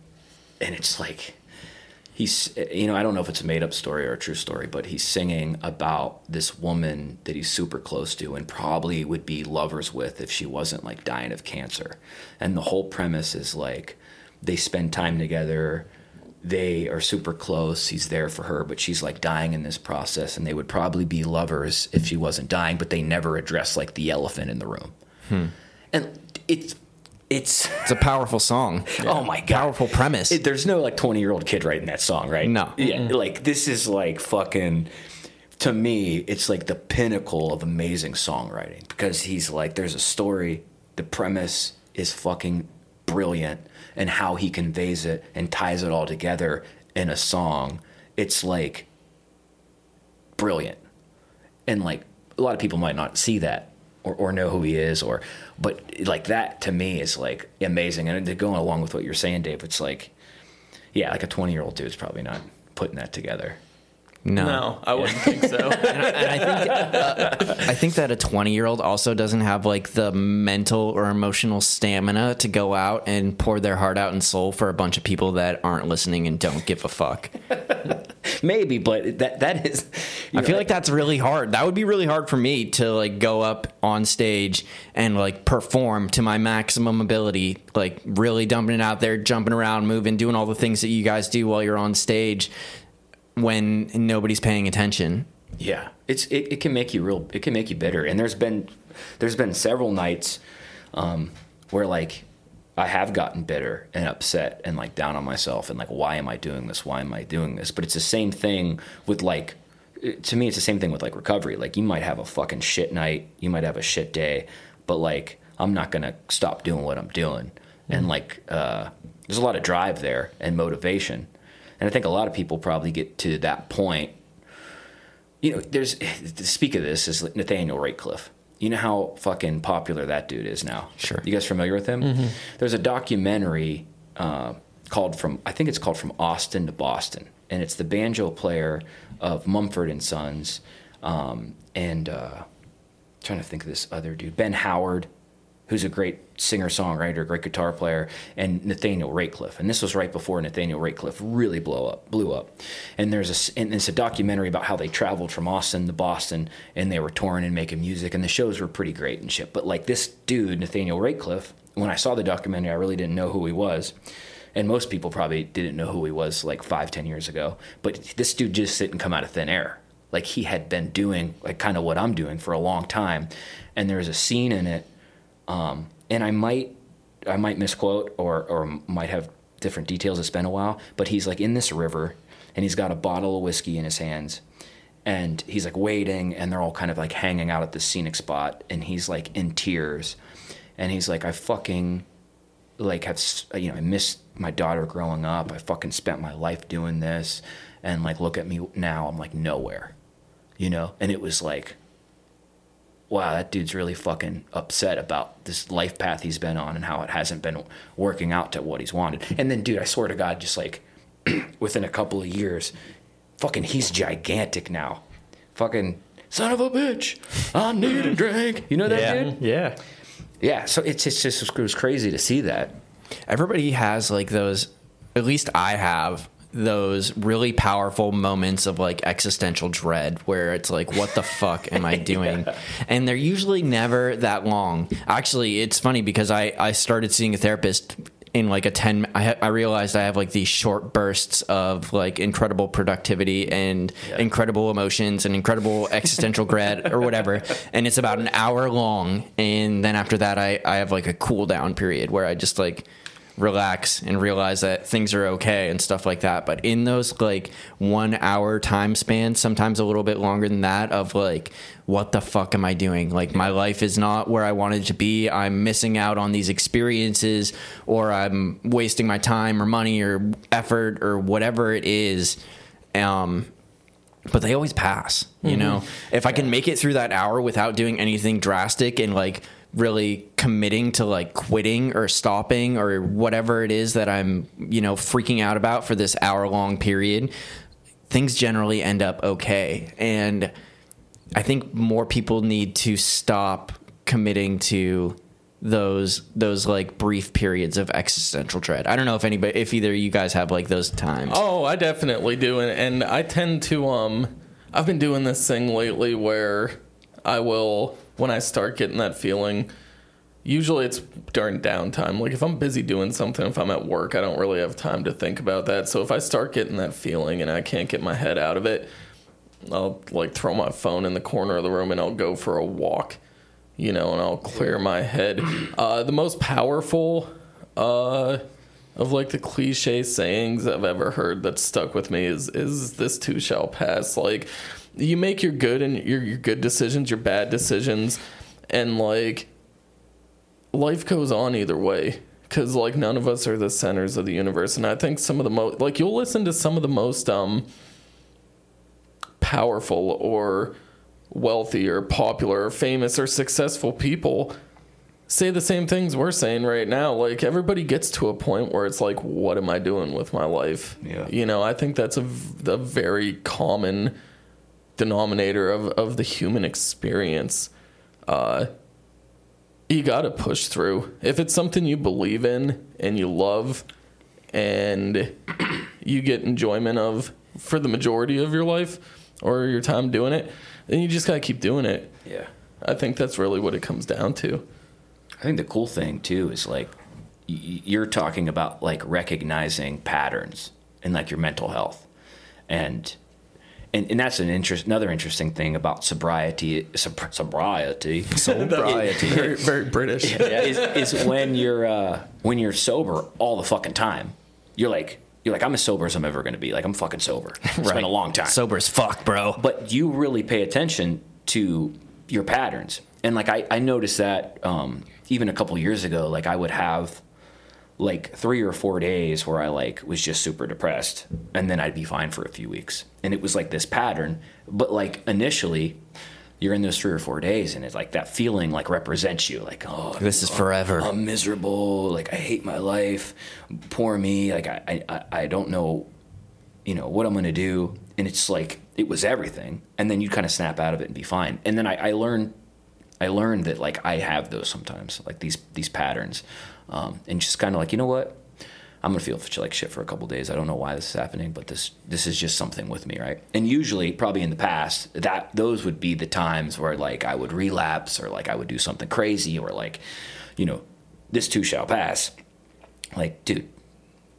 and it's like he's you know i don't know if it's a made up story or a true story but he's singing about this woman that he's super close to and probably would be lovers with if she wasn't like dying of cancer. And the whole premise is like they spend time together. They are super close. He's there for her but she's like dying in this process. And they would probably be lovers if she wasn't dying but they never address like the elephant in the room. Hmm. And it's it's It's a powerful song. Oh my god! Powerful premise. It- there's no like 20 year old kid writing that song, right? No. Yeah. Like this is like fucking. To me, it's like the pinnacle of amazing songwriting because he's like, there's a story. The premise is fucking brilliant, and how he conveys it and ties it all together in a song. It's like brilliant and like a lot of people might not see that or, or know who he is or but like that to me is like amazing. And going along with what you're saying dave it's like yeah like a 20 year old dude's probably not putting that together no. No, I wouldn't think so. and I think uh, I think that a 20 year old also doesn't have like the mental or emotional stamina to go out and pour their heart out and soul for a bunch of people that aren't listening and don't give a fuck. maybe but that that is I know, feel like that's really hard. That would be really hard for me to like go up on stage and like perform to my maximum ability, like really dumping it out there, jumping around, moving, doing all the things that you guys do while you're on stage when nobody's paying attention. Yeah, it's it, it can make you real. It can make you bitter. And there's been there's been several nights um, where like I have gotten bitter and upset and like down on myself and like why am I doing this? Why am I doing this? But it's the same thing with like to me it's the same thing with like recovery. Like you might have a fucking shit night, you might have a shit day, but like I'm not gonna stop doing what I'm doing. And like uh, there's a lot of drive there and motivation. And I think a lot of people probably get to that point you know, there's to speak of this is Nathaniel Rateliff. You know how fucking popular that dude is now. Sure. You guys familiar with him? There's a documentary uh, called from I think it's called from Austin to Boston, and it's the banjo player of Mumford and Sons, um, and uh, trying to think of this other dude, Ben Howard, who's a great singer songwriter, great guitar player, and Nathaniel Rateliff. And this was right before Nathaniel Rateliff really blow up, blew up. And there's a and it's a documentary about how they traveled from Austin to Boston and they were touring and making music, and the shows were pretty great and shit. But like this dude, Nathaniel Rateliff, when I saw the documentary, I really didn't know who he was. And most people probably didn't know who he was like five, ten years ago. But this dude just didn't come out of thin air like he had been doing like kind of what I'm doing for a long time. And there's a scene in it, um, and I might I might misquote or or might have different details. It's been a while, but he's like in this river, and he's got a bottle of whiskey in his hands, and he's like waiting, and they're all kind of like hanging out at this scenic spot, and he's like in tears, and he's like I fucking like have you know I missed my daughter growing up. I fucking spent my life doing this, and like look at me now. I'm like nowhere, you know. And it was like, wow, that dude's really fucking upset about this life path he's been on and how it hasn't been working out to what he's wanted. And then, dude, I swear to God, just like within a couple of years, fucking he's gigantic now. Fucking son of a bitch, I need a drink. You know that yeah, dude? yeah. Yeah. So it's it's just it was crazy to see that. Everybody has like those. At least I have those really powerful moments of like existential dread where it's like what the fuck am i doing? And they're usually never that long. Actually it's funny because i i started seeing a therapist in like a 10 I, ha- I realized i have like these short bursts of like incredible productivity and incredible emotions and incredible existential dread or whatever. And it's about an hour long. And then after that i i have like a cool down period where i just like relax and realize that things are okay and stuff like that. But in those like one hour time spans, sometimes a little bit longer than that, of like, what the fuck am I doing? Like, my life is not where I wanted to be. I'm missing out on these experiences, or I'm wasting my time or money or effort or whatever it is. Um, but they always pass, you know? If I can make it through that hour without doing anything drastic and like really committing to like quitting or stopping or whatever it is that I'm, you know, freaking out about for this hour long period, things generally end up okay. And I think more people need to stop committing to those those like brief periods of existential dread. I don't know if anybody if either you guys have like those times. Oh, I definitely do, and, and I tend to um, I've been doing this thing lately where I will when I start getting that feeling. Usually it's during downtime. Like if I'm busy doing something, if I'm at work, I don't really have time to think about that. So if I start getting that feeling and I can't get my head out of it, I'll like throw my phone in the corner of the room and I'll go for a walk, you know, and I'll clear my head. Uh, the most powerful uh, of like the cliche sayings I've ever heard that stuck with me is is this too shall pass. Like you make your good and your your good decisions, your bad decisions, and like life goes on either way because like none of us are the centers of the universe and i think some of the most like you'll listen to some of the most um powerful or wealthy or popular or famous or successful people say the same things we're saying right now like everybody gets to a point where it's like what am i doing with my life Yeah. you know i think that's a very common denominator of, of the human experience uh you got to push through. If it's something you believe in and you love and you get enjoyment of for the majority of your life or your time doing it, then you just got to keep doing it. Yeah. I think that's really what it comes down to. I think the cool thing too is like you're talking about like recognizing patterns in like your mental health, and and, and that's an interest. Another interesting thing about sobriety, sob- sobriety, Sobriety. Very, very British. is, is when you're uh, when you're sober all the fucking time. You're like you're like I'm as sober as I'm ever going to be. Like I'm fucking sober. It's been a long time. Sober as fuck, bro. but you really pay attention to your patterns and like i, I noticed that um, even a couple years ago like i would have like three or four days where i like was just super depressed and then i'd be fine for a few weeks and it was like this pattern but like initially you're in those three or four days, and it's like that feeling like represents you. Like, oh, This is forever. I'm miserable. Like, I hate my life. Poor me. Like, I, I, I don't know, you know, what I'm to do. And it's like, it was everything. And then you kind of snap out of it and be fine. And then I, I learned, I learned that like I have those sometimes, like these, these patterns. Um, and just kind of like, you know what? I'm gonna feel like shit for a couple days. I don't know why this is happening, but this this is just something with me, right? And usually, probably in the past, that those would be the times where like I would relapse or like I would do something crazy or like, you know, this too shall pass. Like, dude,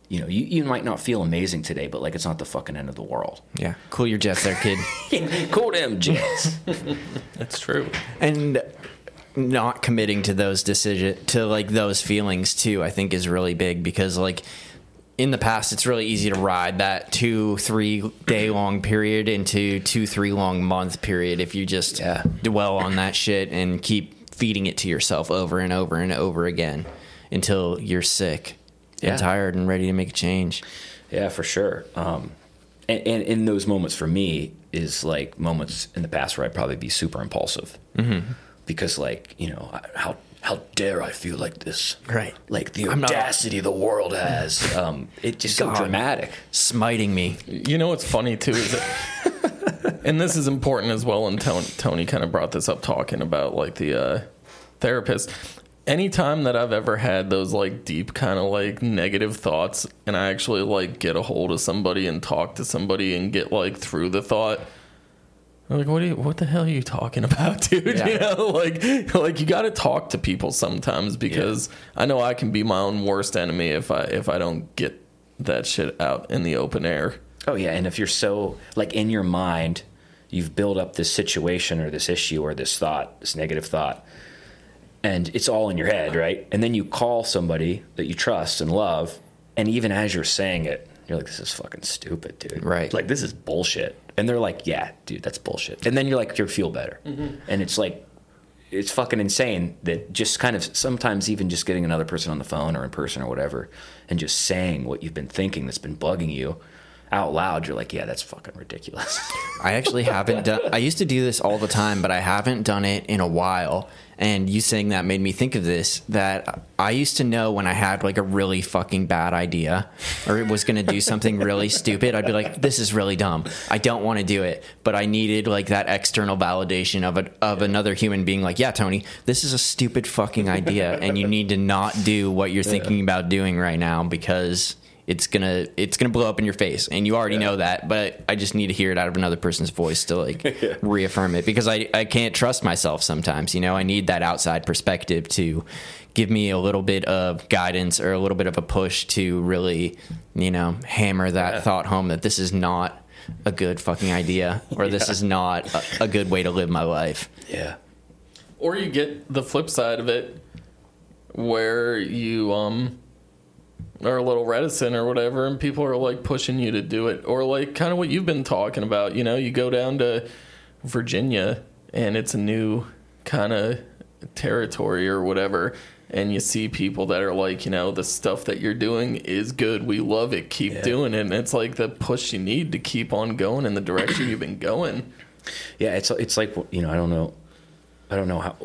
you know, you, you might not feel amazing today, but like it's not the fucking end of the world. Yeah, cool your jets there, kid. cool them jets. That's true. and not committing to those decision to like those feelings too i think is really big because like in the past it's really easy to ride that two three day long period into two three long month period if you just Yeah. dwell on that shit and keep feeding it to yourself over and over and over again until you're sick Yeah. and tired and ready to make a change Yeah, for sure. Um, and, and in those moments for me is like moments in the past where I'd probably be super impulsive because like you know how how dare I feel like this Right. like the I'm not- audacity the world has um, it just so God. dramatic smiting me You know what's funny too is that, and this is important as well. And Tony, Tony kind of brought this up talking about like the uh, therapist. Anytime that I've ever had those like deep kind of like negative thoughts, and I actually like get a hold of somebody and talk to somebody and get like through the thought. I'm like, what are you, what the hell are you talking about, dude? Yeah. You know, like, like you got to talk to people sometimes because I know I can be my own worst enemy if I if I don't get that shit out in the open air. oh yeah and if you're so like in your mind you've built up this situation or this issue or this thought this negative thought and it's all in your head right and then you call somebody that you trust and love and even as you're saying it you're like this is fucking stupid dude Right. like this is bullshit and they're like yeah dude that's bullshit and then you're like you feel better mm-hmm. and it's like it's fucking insane that just kind of sometimes even just getting another person on the phone or in person or whatever and just saying what you've been thinking that's been bugging you out loud you're like yeah that's fucking ridiculous I actually haven't done. I used to do this all the time, but I haven't done it in a while. And you saying that made me think of this. That I used to know when I had like a really fucking bad idea, or it was going to do something really stupid. I'd be like, "This is really dumb. I don't want to do it." But I needed like that external validation of a, of another human being like, "Yeah, Tony, this is a stupid fucking idea, and you need to not do what you're thinking about doing right now because." It's gonna it's gonna blow up in your face. And you already know that but i just need to hear it out of another person's voice to like reaffirm it. Because I, I can't trust myself sometimes you know? I need that outside perspective to give me a little bit of guidance or a little bit of a push to really you know hammer that thought home that this is not a good fucking idea or this is not a, a good way to live my life. Yeah. Or you get the flip side of it where you um are a little reticent or whatever and people are like pushing you to do it. Or like kind of what you've been talking about you know you go down to virginia and it's a new kind of territory or whatever and you see people that are like you know the stuff that you're doing is good. We love it. Keep doing it. And it's like the push you need to keep on going in the direction you've been going. Yeah, it's it's like you know I don't know, I don't know how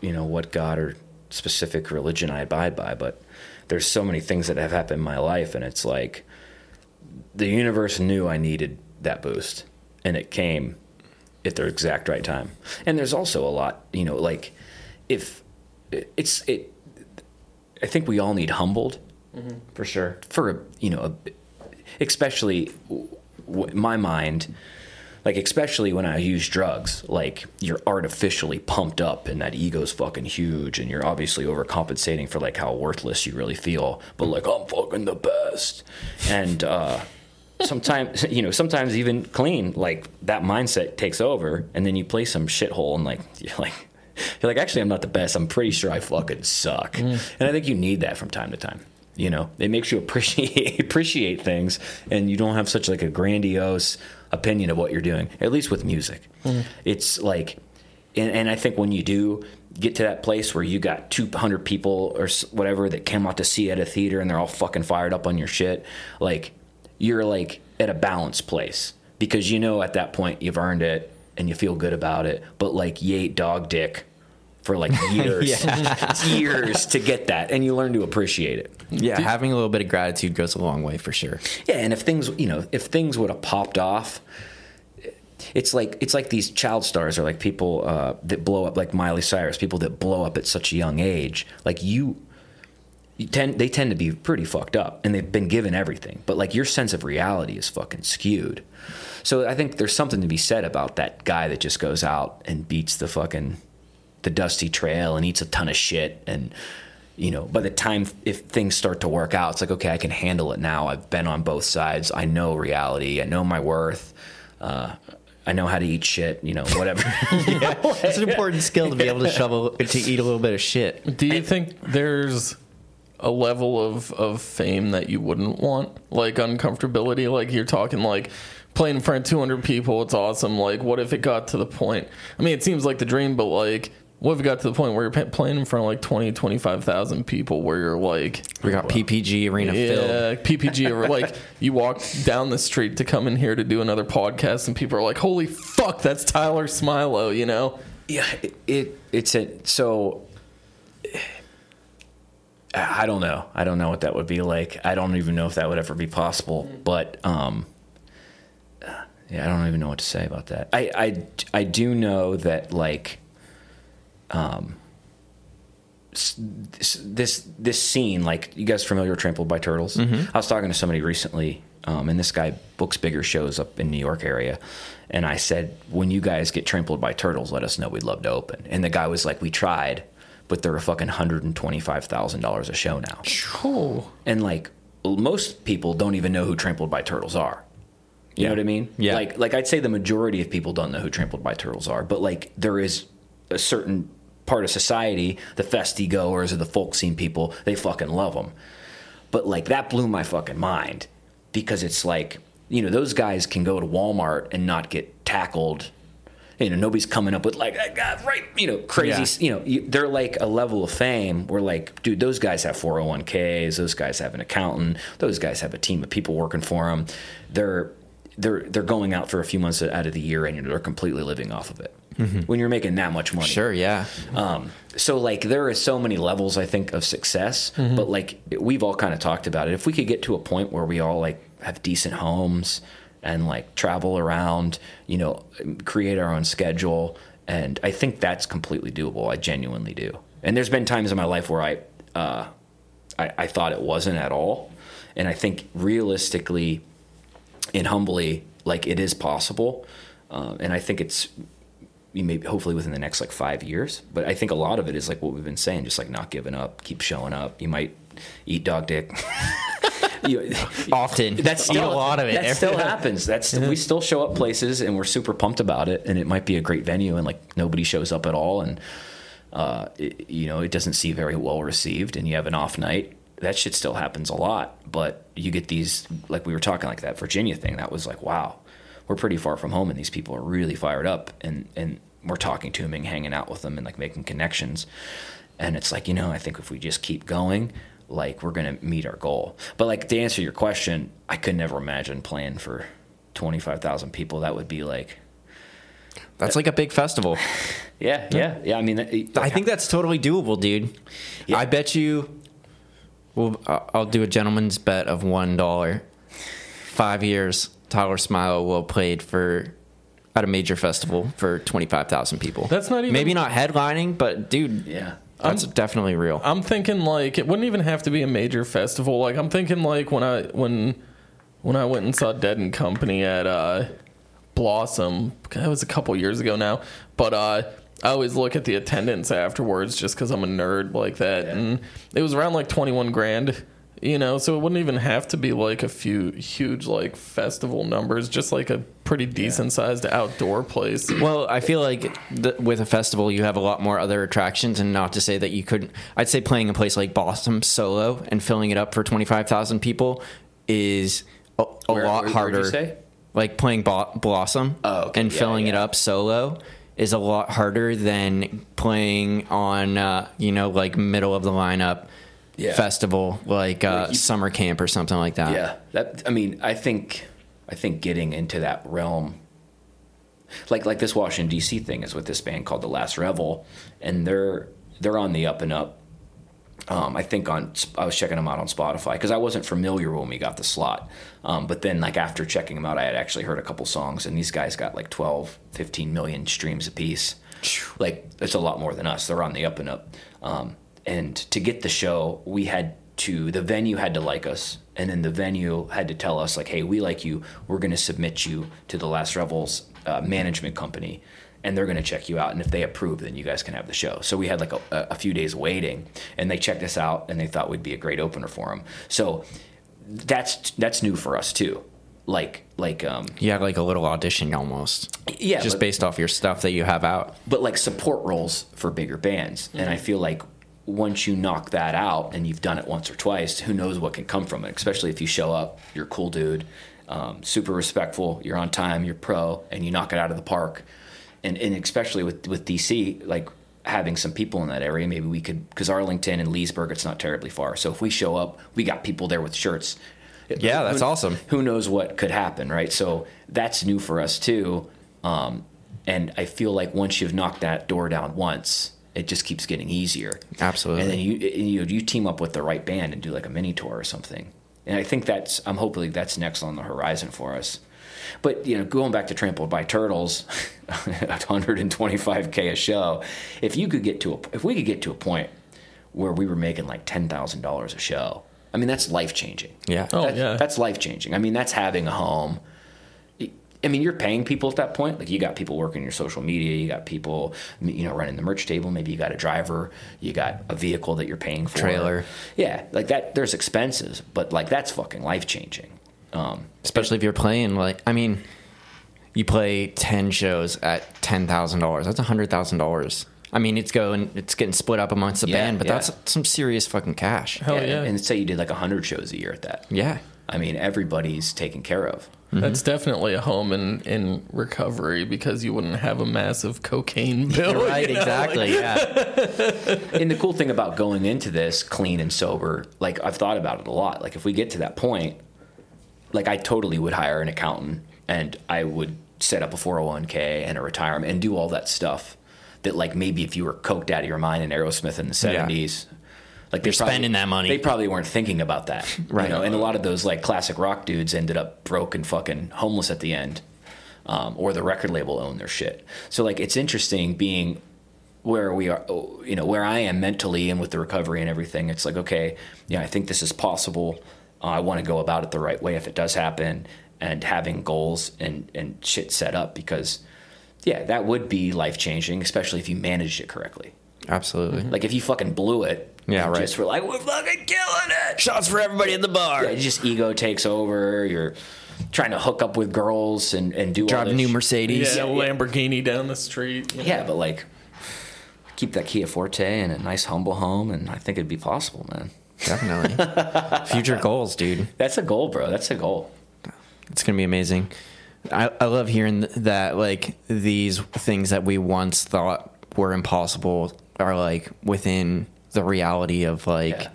you know what God or specific religion I abide by, but there's so many things that have happened in my life, and it's like the universe knew I needed that boost, and it came at the exact right time. And there's also a lot, you know, like if it's it, I think we all need humbled mm-hmm. for sure for a, you know, a, especially w- w- my mind, like especially when I use drugs, like you're artificially pumped up and that ego's fucking huge, and you're obviously overcompensating for like how worthless you really feel, but like I'm fucking the best, and uh, sometimes you know sometimes even clean like that mindset takes over, and then you play some shithole and like you're like. You're like, actually, I'm not the best. I'm pretty sure I fucking suck. And I think you need that from time to time. You know, it makes you appreciate appreciate things, and you don't have such like a grandiose opinion of what you're doing. At least with music, mm-hmm. it's like, and, and I think when you do get to that place where you got 200 people or whatever that came out to see at a theater, and they're all fucking fired up on your shit, like you're like at a balanced place because you know at that point you've earned it, and you feel good about it, but like you ate dog dick for like years, years to get that, and you learn to appreciate it. Yeah, having a little bit of gratitude goes a long way for sure. Yeah, and if things, you know, if things would have popped off, it's like it's like these child stars are like people uh, that blow up, like Miley Cyrus, people that blow up at such a young age. Like you, you tend they tend to be pretty fucked up, and they've been given everything, but like your sense of reality is fucking skewed. So I think there's something to be said about that guy that just goes out and beats the fucking the dusty trail and eats a ton of shit and you know by the time if things start to work out it's like okay i can handle it now i've been on both sides i know reality i know my worth uh, i know how to eat shit you know whatever It's an important skill to be able to shovel to eat a little bit of shit. Do you think there's a level of, of fame that you wouldn't want? Like uncomfortability? Like you're talking like playing in front of 200 people, it's awesome. Like, what if it got to the point? I mean, it seems like the dream, but like, it got to the point where you're playing in front of like 20, 25,000 people where you're like, We got PPG arena filled. yeah, PPG, or like you walk down the street to come in here to do another podcast and people are like, holy fuck, that's Tyler Smilo, you know? yeah it, it it's a so i don't know i don't know what that would be like i don't even know if that would ever be possible but um yeah i don't even know what to say about that i i i do know that like um this this this scene like you guys familiar with trampled by turtles? I was talking to somebody recently um, and this guy books bigger shows up in new york area and i said when you guys get trampled by turtles let us know. We'd love to open. And the guy was like we tried but they're a fucking $125000 a show now. Oh, and like most people don't even know who trampled by turtles are. You know what i mean? Yeah. like like i'd say the majority of people don't know who trampled by turtles are but like there is a certain part of society the festy goers or the folk scene people they fucking love them but like that blew my fucking mind because it's like you know those guys can go to walmart and not get tackled. You know nobody's coming up with like right you know crazy you know you, they're like a level of fame where like dude those guys have 401ks those guys have an accountant those guys have a team of people working for them they're they're they're going out for a few months out of the year and they're completely living off of it when you're making that much money Sure, yeah. um, so like there are so many levels I think of success, but like we've all kind of talked about it. If we could get to a point where we all like have decent homes and like travel around, you know, create our own schedule, and I think that's completely doable. I genuinely do. And there's been times in my life where I, uh, I, I thought it wasn't at all, and I think realistically and humbly, like it is possible. Um, and I think it's maybe hopefully within the next like five years. But I think a lot of it is like what we've been saying, just like not giving up, keep showing up. You might eat dog dick. you, Often. that's still a lot of it. That still happens. That's we still show up places and we're super pumped about it, and it might be a great venue, and like nobody shows up at all, and uh, it, you know it doesn't seem very well received, and you have an off night. That shit still happens a lot, but you get these like we were talking like that Virginia thing. That was like wow, we're pretty far from home, and these people are really fired up, and and we're talking to them and hanging out with them and like making connections, and it's like you know I think if we just keep going like we're gonna meet our goal. But like to answer your question, I could never imagine playing for twenty five thousand people. That would be like, That's like a big festival. yeah, yeah, yeah. I mean, it- I think that's totally doable, dude. Yeah. I bet you. Well, I'll do a gentleman's bet of one dollar. Five years, Tyler Smilo will played for at a major festival for twenty five thousand people. That's not even- maybe not headlining, but dude, yeah. that's definitely real. I'm thinking like it wouldn't even have to be a major festival. Like I'm thinking like when I when when I went and saw Dead and Company at uh, Blossom. That was a couple years ago now, but uh, I always look at the attendance afterwards just because I'm a nerd like that, and it was around like 21 grand. You know, so it wouldn't even have to be like a few huge like festival numbers, just like a pretty decent sized outdoor place. Well, I feel like the, with a festival, you have a lot more other attractions, and not to say that you couldn't. I'd say playing a place like Boston solo and filling it up for twenty five thousand people is a, a Where- lot where- harder. you say? Like playing Bo- Blossom Oh, okay. and Yeah, filling it up solo is a lot harder than playing on uh, you know like middle of the lineup Yeah. festival like uh, you- summer camp or something like that. Yeah, that I mean, I think I think getting into that realm like like this Washington D.C. thing is with this band called the Last Revel, and they're they're on the up and up. Um, I think on I was checking them out on Spotify because I wasn't familiar when we got the slot. Um, but then like after checking them out, I had actually heard a couple songs, and these guys got like 12, 15 million streams apiece. Like it's a lot more than us. They're on the up and up. Um, and to get the show, we had to the venue had to like us, and then the venue had to tell us like, hey, we like you. We're going to submit you to the Last Revels uh, management company and they're going to check you out. And if they approve, then you guys can have the show. So we had like a, a few days waiting, and they checked us out, and they thought we'd be a great opener for them. So that's that's new for us too. Like like um You had like a little audition almost. yeah, Just but, based off your stuff that you have out. but like support roles for bigger bands, and I feel like once you knock that out and you've done it once or twice, who knows what can come from it? Especially if you show up, you're a cool dude, um, super respectful, you're on time, you're pro, and you knock it out of the park. And and especially with with DC, like having some people in that area, maybe we could because Arlington and Leesburg, it's not terribly far. So if we show up, we got people there with shirts. Yeah, that's Who- awesome. Who knows what could happen, right? So that's new for us too. Um, and I feel like once you've knocked that door down once, it just keeps getting easier. Absolutely. And then you you know you team up with the right band and do like a mini tour or something. And I think that's I'm hoping that's next on the horizon for us. But you know, going back to Trampled by Turtles, 125k a show. If you could get to a if we could get to a point where we were making like ten thousand dollars a show, I mean that's life changing. Yeah. Oh, That- yeah. That's life changing. I mean, that's having a home. I mean, you're paying people at that point. Like you got people working your social media, you got people, you know, running the merch table. Maybe you got a driver, you got a vehicle that you're paying for. Trailer. Yeah, like that. There's expenses, but like that's fucking life changing. Um, Especially if you're playing like I mean, you play ten shows at ten thousand dollars. That's hundred thousand dollars. I mean, it's going, it's getting split up amongst the Yeah, band, but yeah. that's some serious fucking cash. Hell yeah. And say you did like hundred shows a year at that. Yeah, I mean, everybody's taken care of. That's mm-hmm. definitely a home in, in recovery because you wouldn't have a massive cocaine bill. right, you know, exactly. yeah, and the cool thing about going into this clean and sober, like I've thought about it a lot. Like if we get to that point, like I totally would hire an accountant and I would set up a 401k and a retirement and do all that stuff that like maybe if you were coked out of your mind in Aerosmith in the 70s, like they You're spending that money. They probably weren't thinking about that, Right. You know? And a lot of those like classic rock dudes ended up broke and fucking homeless at the end, um, or the record label owned their shit. So like it's interesting being where we are, you know, where I am mentally and with the recovery and everything. It's like okay, yeah, I think this is possible. Uh, I want to go about it the right way if it does happen, and having goals and and shit set up because. Yeah, that would be life changing, especially if you managed it correctly. absolutely. Like if you fucking blew it, Yeah, and right. Just were like, we're fucking killing it. Shots for everybody in the bar. Yeah, just ego takes over. You're trying to hook up with girls and, and do all Drive a this new sh- Mercedes. Yeah, Lamborghini down the street. you know. Yeah, but like keep that Kia Forte in a nice humble home, and I think it'd be possible, man. Definitely. Future goals, dude. That's a goal, bro. That's a goal. It's gonna be amazing. I, I love hearing that like these things that we once thought were impossible are like within the reality of like Yeah.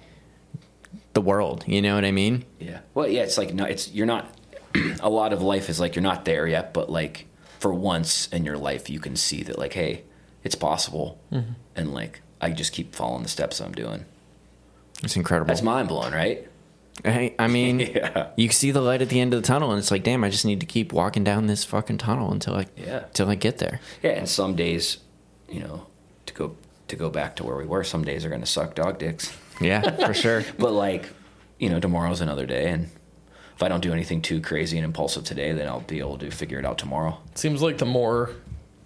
the world. You know what I mean? Yeah. Well, yeah. It's like no, it's you're not. a lot of life is like you're not there yet, but like for once in your life, you can see that like, hey, it's possible, mm-hmm. and like I just keep following the steps I'm doing. It's incredible. That's mind blowing, right? Hey, I mean, Yeah. you see the light at the end of the tunnel, and it's like, damn, I just need to keep walking down this fucking tunnel until I, Yeah. until I get there. Yeah, and some days, you know, to go to go back to where we were, some days are going to suck dog dicks. Yeah, for sure. But like, you know, tomorrow's another day, and if I don't do anything too crazy and impulsive today, then I'll be able to figure it out tomorrow. Seems like the more,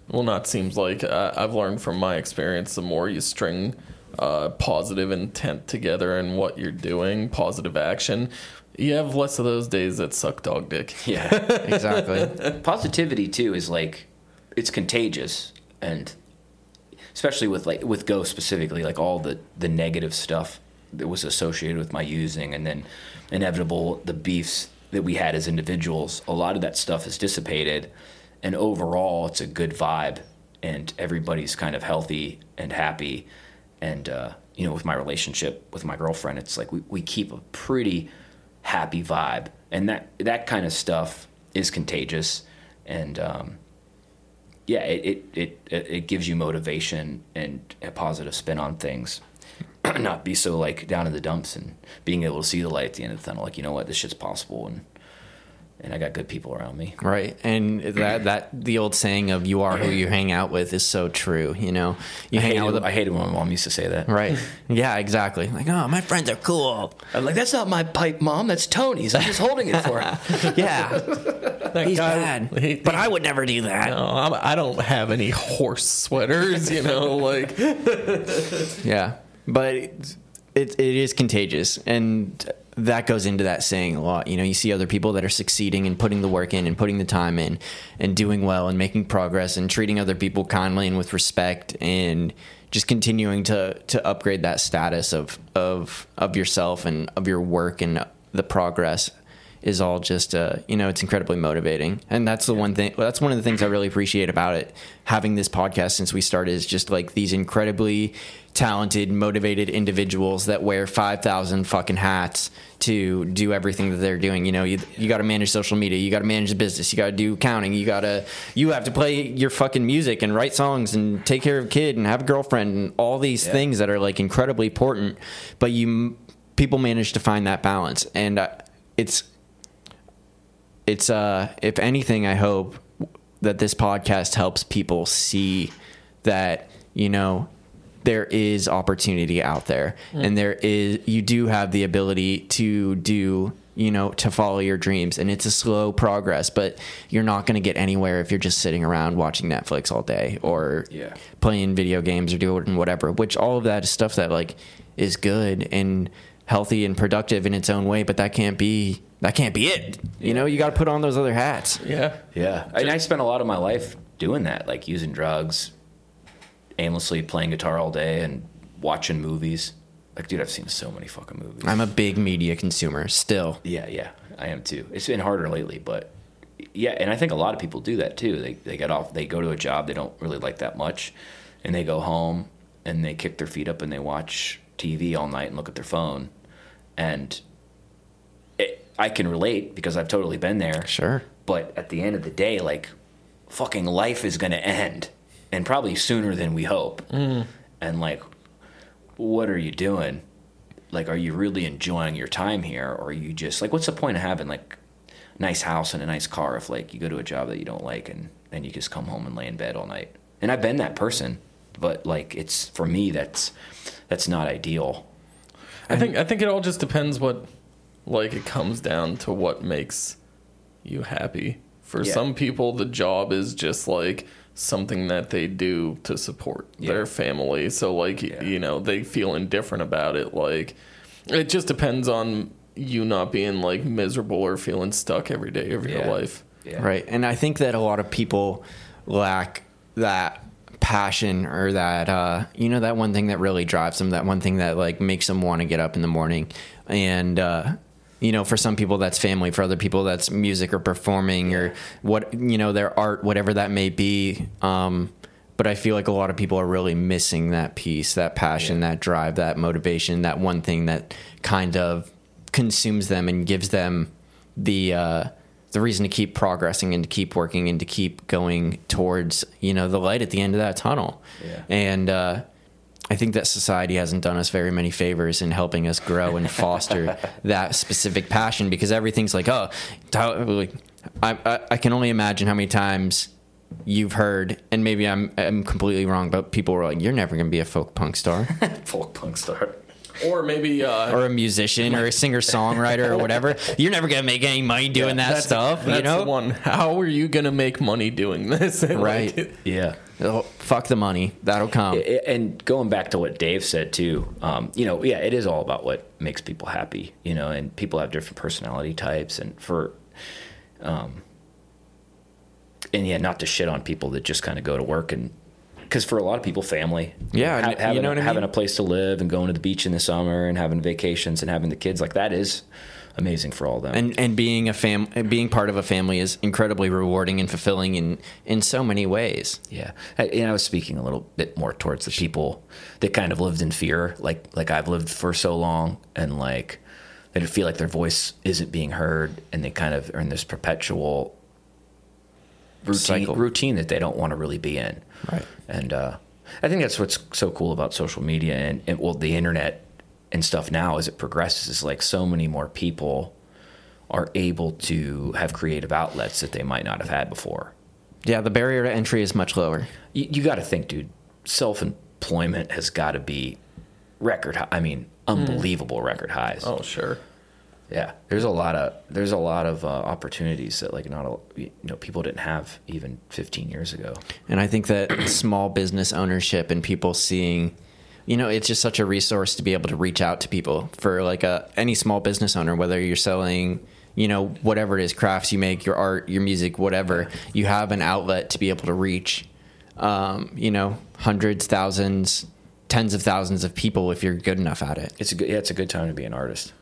well, not seems like, uh, I've learned from my experience, the more you string uh, positive intent together in what you're doing, positive action, you have less of those days that suck dog dick. Yeah, exactly. positivity too is like it's contagious, and especially with like with Go specifically, like all the the negative stuff that was associated with my using, and then inevitable the beefs that we had as individuals. A lot of that stuff is dissipated, and overall, it's a good vibe, and everybody's kind of healthy and happy, and uh, you know, with my relationship with my girlfriend, it's like we, we keep a pretty happy vibe, and that that kind of stuff is contagious, and um, yeah, it, it it it gives you motivation and a positive spin on things. Not be so like down in the dumps and being able to see the light at the end of the tunnel. Like you know what, this shit's possible and and I got good people around me. Right, and that that the old saying of "you are who you hang out with" is so true. You know, you I hang hated, out with I a, hated when my mom used to say that. right. Yeah, exactly. Like, oh, my friends are cool. I'm like, that's not my pipe, mom. That's Tony's. I'm just holding it for him. Yeah, That he's guy- bad, he- but I would never do that. No, I'm, I don't have any horse sweaters, you know, like Yeah, but it, it, it is contagious, and that goes into that saying a lot. You know, you see other people that are succeeding and putting the work in and putting the time in and doing well and making progress and treating other people kindly and with respect and just continuing to to upgrade that status of of of yourself and of your work and the progress is all just uh, you know it's incredibly motivating. And that's the one thing that's one of the things i really appreciate about it. Having this podcast since we started is just like these incredibly talented motivated individuals that wear 5000 fucking hats to do everything that they're doing you know you, you got to manage social media you got to manage the business you got to do accounting you got to you have to play your fucking music and write songs and take care of a kid and have a girlfriend and all these Yeah. things that are like incredibly important but you people manage to find that balance and uh, it's it's uh if anything i hope that this podcast helps people see that you know there is opportunity out there. Hmm. And there is you do have the ability to do you know to follow your dreams. And it's a slow progress but you're not going to get anywhere if you're just sitting around watching netflix all day or Yeah. playing video games or doing whatever which all of that is stuff that like is good and healthy and productive in its own way but that can't be that can't be it. You know you got to put on those other hats. Yeah. Yeah, and I spent a lot of my life doing that, like using drugs, aimlessly playing guitar all day, and watching movies. Like, dude, I've seen so many fucking movies. i'm a big media consumer still yeah, yeah, I am too. It's been harder lately, but yeah, and I think a lot of people do that too. They they get off, they go to a job they don't really like that much, and they go home and they kick their feet up and they watch TV all night and look at their phone, and it, I can relate because I've totally been there. sure But at the end of the day, like, fucking life is going to end, and probably sooner than we hope. Mm. And like, what are you doing? Like, are you really enjoying your time here, or are you just like, what's the point of having like, nice house and a nice car if like you go to a job that you don't like and and you just come home and lay in bed all night? And I've been that person, but like, it's for me that's that's not ideal. I think I think it all just depends what like it comes down to what makes you happy. For Yeah. some people the job is just like something that they do to support Yeah. their family. So like Yeah. you know, they feel indifferent about it like it just depends on you not being like miserable or feeling stuck every day of your Yeah. life. Yeah. Right. And I think that a lot of people lack that passion or that uh you know that one thing that really drives them that one thing that like makes them want to get up in the morning and uh you know for some people that's family for other people that's music or performing or what you know their art whatever that may be um but I feel like a lot of people are really missing that piece, that passion, Yeah. that drive, that motivation, that one thing that kind of consumes them and gives them the uh, the reason to keep progressing and to keep working and to keep going towards you know the light at the end of that tunnel. Yeah. And uh, I think that society hasn't done us very many favors in helping us grow and foster that specific passion because everything's like, oh, Tyler, like, I, I, I can only imagine how many times you've heard, and maybe I'm I'm completely wrong, but people were like, "You're never gonna be a folk punk star, Folk punk star. Or maybe uh or a musician, or a singer songwriter, or whatever. You're never gonna make any money doing that that's- stuff." That's you know, one. How are you gonna make money doing this? And, like, Right. Yeah. Oh, fuck the money, that'll come. And going back to what Dave said too, um, you know, yeah, it is all about what makes people happy, you know, and people have different personality types, and for, um, and yeah, not to shit on people that just kind of go to work and, because for a lot of people, family, Yeah, ha- you having, know what I having a place to live and going to the beach in the summer and having vacations and having the kids, like that is amazing for all of them. and and being a fam being part of a family is incredibly rewarding and fulfilling in in so many ways. Yeah, I, and I was speaking a little bit more towards the people that kind of lived in fear, like like I've lived for so long, and like they feel like their voice isn't being heard, and they kind of are in this perpetual routine Cycle. routine that they don't want to really be in. Right. And uh, I think that's what's so cool about social media and, and well the internet and stuff now as it progresses is like so many more people are able to have creative outlets that they might not have had before. Yeah, the barrier to entry is much lower. You, you got to think, dude. Self employment has got to be record. High, I mean, unbelievable record highs. Oh, sure. Yeah, there's a lot of there's a lot of uh, opportunities that like not a, you know people didn't have even 15 years ago. And I think that small business ownership and people seeing, you know, it's just such a resource to be able to reach out to people for like a any small business owner, whether you're selling, you know, whatever it is, crafts you make, your art, your music, whatever, you have an outlet to be able to reach, um, you know, hundreds, thousands, tens of thousands of people if you're good enough at it. It's a good yeah, it's a good time to be an artist.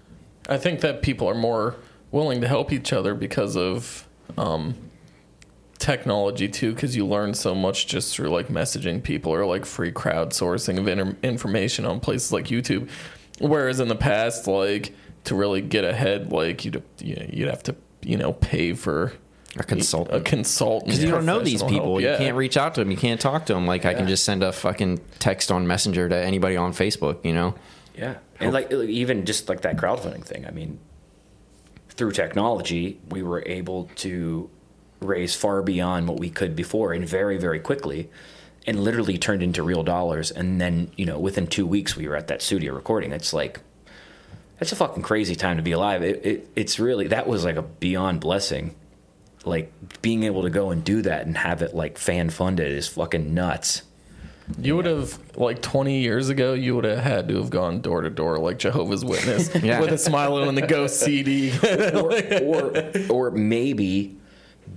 I think that people are more willing to help each other because of um, technology too, because you learn so much just through like messaging people or like free crowdsourcing of inter- information on places like YouTube. Whereas in the past, like to really get ahead, like you'd you know, you'd have to you know pay for A consultant. a consultant Because you don't know these people, help. you can't reach out to them, you can't talk to them. Like I can just send a fucking text on Messenger to anybody on Facebook, you know. Yeah, and like even just like that crowdfunding thing. I mean, through technology, we were able to raise far beyond what we could before, and very very quickly, and literally turned into real dollars. And then you know, within two weeks, we were at that studio recording. It's like. That's a fucking crazy time to be alive. It, it, it's really that was like a beyond blessing. Like being able to go and do that and have it like fan funded is fucking nuts. You would have like 20 years ago. You would have had to have gone door to door like Jehovah's Witness Yeah. with a Smilo and the Ghost CD. or, or or maybe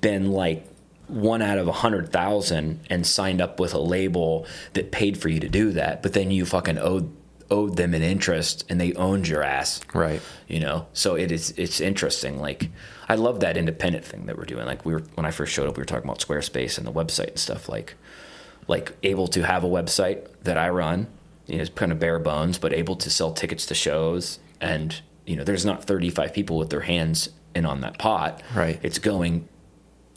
been like one out of a hundred thousand and signed up with a label that paid for you to do that, but then you fucking owed owed them an interest and they owned your ass. Right. You know? So it is it's interesting. Like I love that independent thing that we're doing. Like we were when I first showed up, we were talking about Squarespace and the website and stuff like like able to have a website that I run, you know, it's kind of bare bones, but able to sell tickets to shows and you know, there's not 35 people with their hands in on that pot. Right. It's going,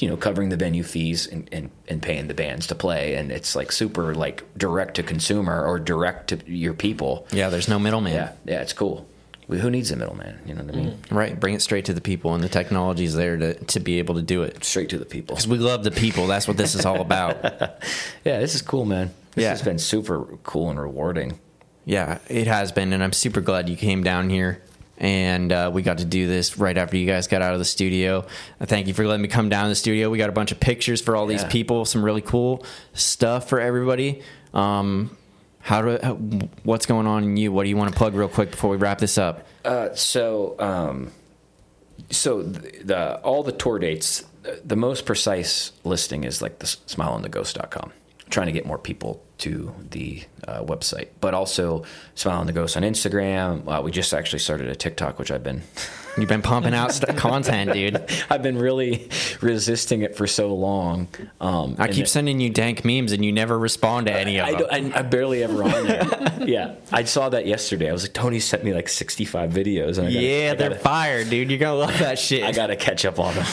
you know, covering the venue fees and, and, and paying the bands to play. And it's like super like direct to consumer or direct to your people. Yeah, there's no middleman. Yeah. Yeah. It's cool. Who needs a middleman? You know what I mean? Mm-hmm. Right. Bring it straight to the people, and the technology is there to, to be able to do it. Straight to the people. Because we love the people. That's what this is all about. Yeah. This is cool, man. This Yeah. has been super cool and rewarding. Yeah, it has been, and I'm super glad you came down here. And uh, we got to do this right after you guys got out of the studio. Uh, thank you for letting me come down to the studio. We got a bunch of pictures for all these people, some really cool stuff for everybody. Um, how do how, what's going on in you? What do you want to plug real quick before we wrap this up? Uh, so, um, so the, the all the tour dates, the most precise listing is like the smiloandtheghost.com. Trying to get more people to the uh, website, but also Smilo and the Ghost on Instagram. Uh, we just actually started a TikTok, which I've been You've been pumping out st- content, dude. I've been really resisting it for so long. Um, I keep it- sending you dank memes, and you never respond to any of I, them. I, I barely ever on there. yeah, I saw that yesterday. I was like, Tony sent me like 65 videos. And I gotta, yeah, I they're gotta, fire, dude. You're gonna love that shit. I gotta catch up on them.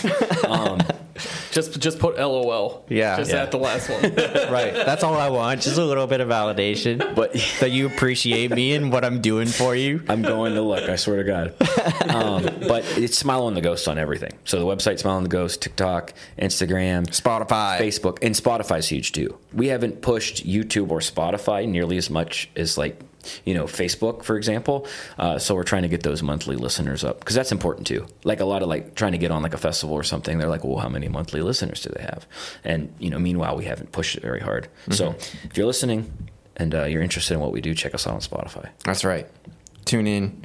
Um, just just put LOL. Yeah. Just Yeah. at the last one. right. That's all I want. Just a little bit of validation. But- that you appreciate me and what I'm doing for you. I'm going to look. I swear to God. Um, but it's Smilo and the Ghost on everything. So the website Smilo and the Ghost, TikTok, Instagram, Spotify. Facebook, and Spotify's huge too. We haven't pushed YouTube or Spotify nearly as much as like you know Facebook, for example. Uh, so we're trying to get those monthly listeners up because that's important too. Like a lot of like trying to get on like a festival or something. They're like, well, how many monthly listeners do they have? And you know, meanwhile, we haven't pushed it very hard. So if you're listening and uh, you're interested in what we do, check us out on Spotify. That's right. Tune in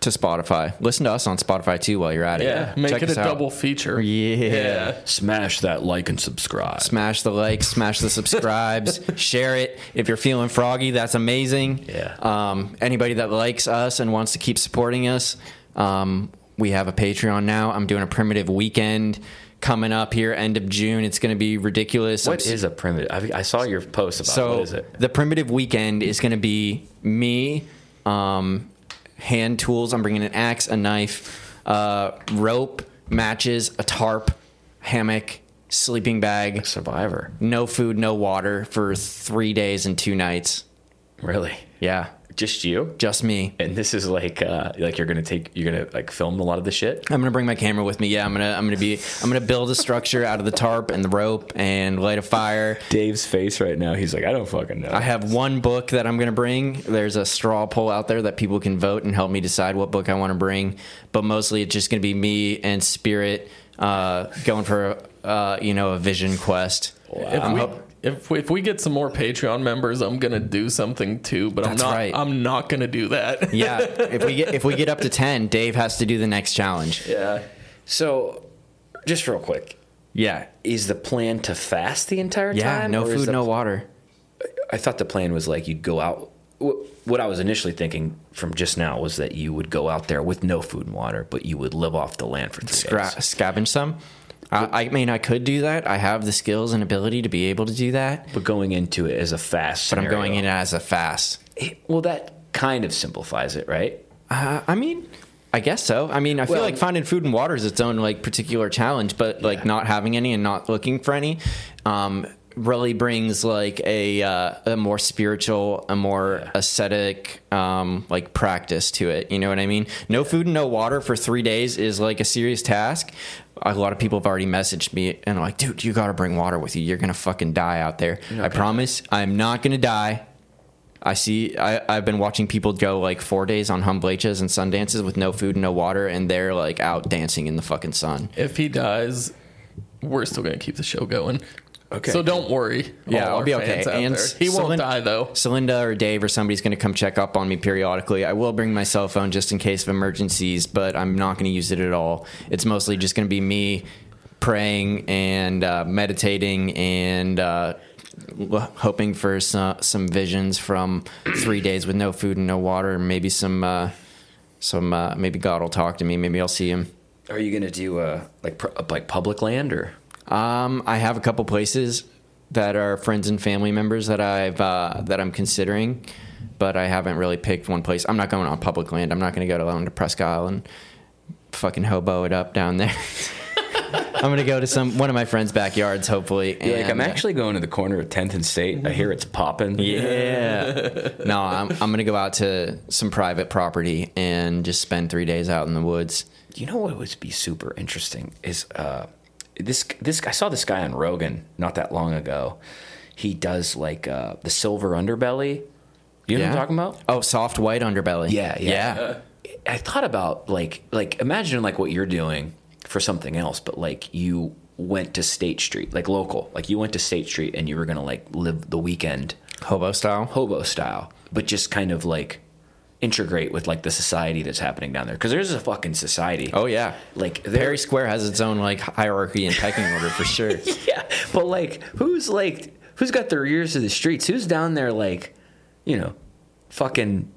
to Spotify. Listen to us on Spotify too while you're at it. Yeah. Make Check it a out. double feature. Yeah. Smash that like and subscribe. Smash the like, smash the subscribes, share it. If you're feeling froggy, that's amazing. Yeah. Um, anybody that likes us and wants to keep supporting us, um, we have a Patreon now. I'm doing a primitive weekend coming up here, end of June. It's going to be ridiculous. What I'm is a primitive? I, I saw your post about so what is it? the primitive weekend is going to be me, um, hand tools. I'm bringing an axe, a knife, uh, rope, matches, a tarp, hammock, sleeping bag, Survivor. no food, no water for three days and two nights. Really? Yeah, Just you? just me. And this is like uh like you're gonna take you're gonna like film a lot of the shit? I'm gonna bring my camera with me. Yeah, I'm gonna I'm gonna be I'm gonna build a structure out of the tarp and the rope and light a fire. Dave's face right now, he's like, I don't fucking know. I have one book that I'm going to bring. There's a straw poll out there that people can vote and help me decide what book I want to bring. But mostly it's just going to be me and Spirit uh, going for, uh, you know, a vision quest. If I'm we, hop- if, we, if we get some more Patreon members, I'm gonna do something too. But That's I'm not. right. I'm not gonna do that. yeah, if we get if we get up to ten, Dave has to do the next challenge. yeah. So just real quick, Yeah, is the plan to fast the entire yeah, time? no food, the no water. I thought the plan was like you'd go out. What I was initially thinking from just now was that you would go out there with no food and water, but you would live off the land for three Scra- days. scavenge some. I, I mean, I could do that. I have the skills and ability to be able to do that. But going into it as a fast, But I'm going in as a fast. It- well, that kind of simplifies it, right? Uh, I mean, I guess so. I mean, I feel Well- like finding food and water is its own like particular challenge, but like not having any and not looking for any um, really brings like a uh, a more spiritual, a more ascetic um, like practice to it. You know what I mean? No food and no water for three days is like a serious task. A lot of people have already messaged me and are like, dude, you got to bring water with you. You're gonna fucking die out there. I promise, I'm not gonna die. I see. I, I've been watching people go like four days on hanblechas and sundances with no food and no water, and they're like out dancing in the fucking sun. If he dies, we're still gonna keep the show going. Okay. So don't worry. Yeah, I'll be okay. And he won't die though. Celinda or Dave or somebody's going to come check up on me periodically. I will bring my cell phone just in case of emergencies, but I'm not going to use it at all. It's mostly just going to be me praying and uh, meditating and uh, hoping for some, some visions from three days with no food and no water, and maybe some. Uh, some uh, maybe God will talk to me. Maybe I'll see him. Are you gonna do uh, like like public land or? Um, I have a couple places that are friends and family members that I've uh, that I'm considering, but I haven't really picked one place. I'm not going on public land. I'm not going to go to down to Presque Isle and fucking hobo it up down there. I'm going to go to some one of my friends' backyards, hopefully. You're like, I'm uh, actually going to the corner of 10th and State. I hear it's popping. Yeah. no, I'm I'm going to go out to some private property and just spend three days out in the woods. You know what would be super interesting is uh, this this I saw this guy on Rogan not that long ago. He does like uh, the silver underbelly. You know what I'm talking about? Oh, soft white underbelly. Yeah, yeah. yeah. I thought about like like imagine like what you're doing for something else, but like you went to State Street, like local, like you went to State Street and you were gonna like live the weekend Hobo style. hobo style, but just kind of like integrate with like the society that's happening down there because there's a fucking society. Oh yeah. like Perry Square has its own like hierarchy and pecking order for sure. yeah, but like who's like who's got their ears to the streets? Who's down there like, you know, fucking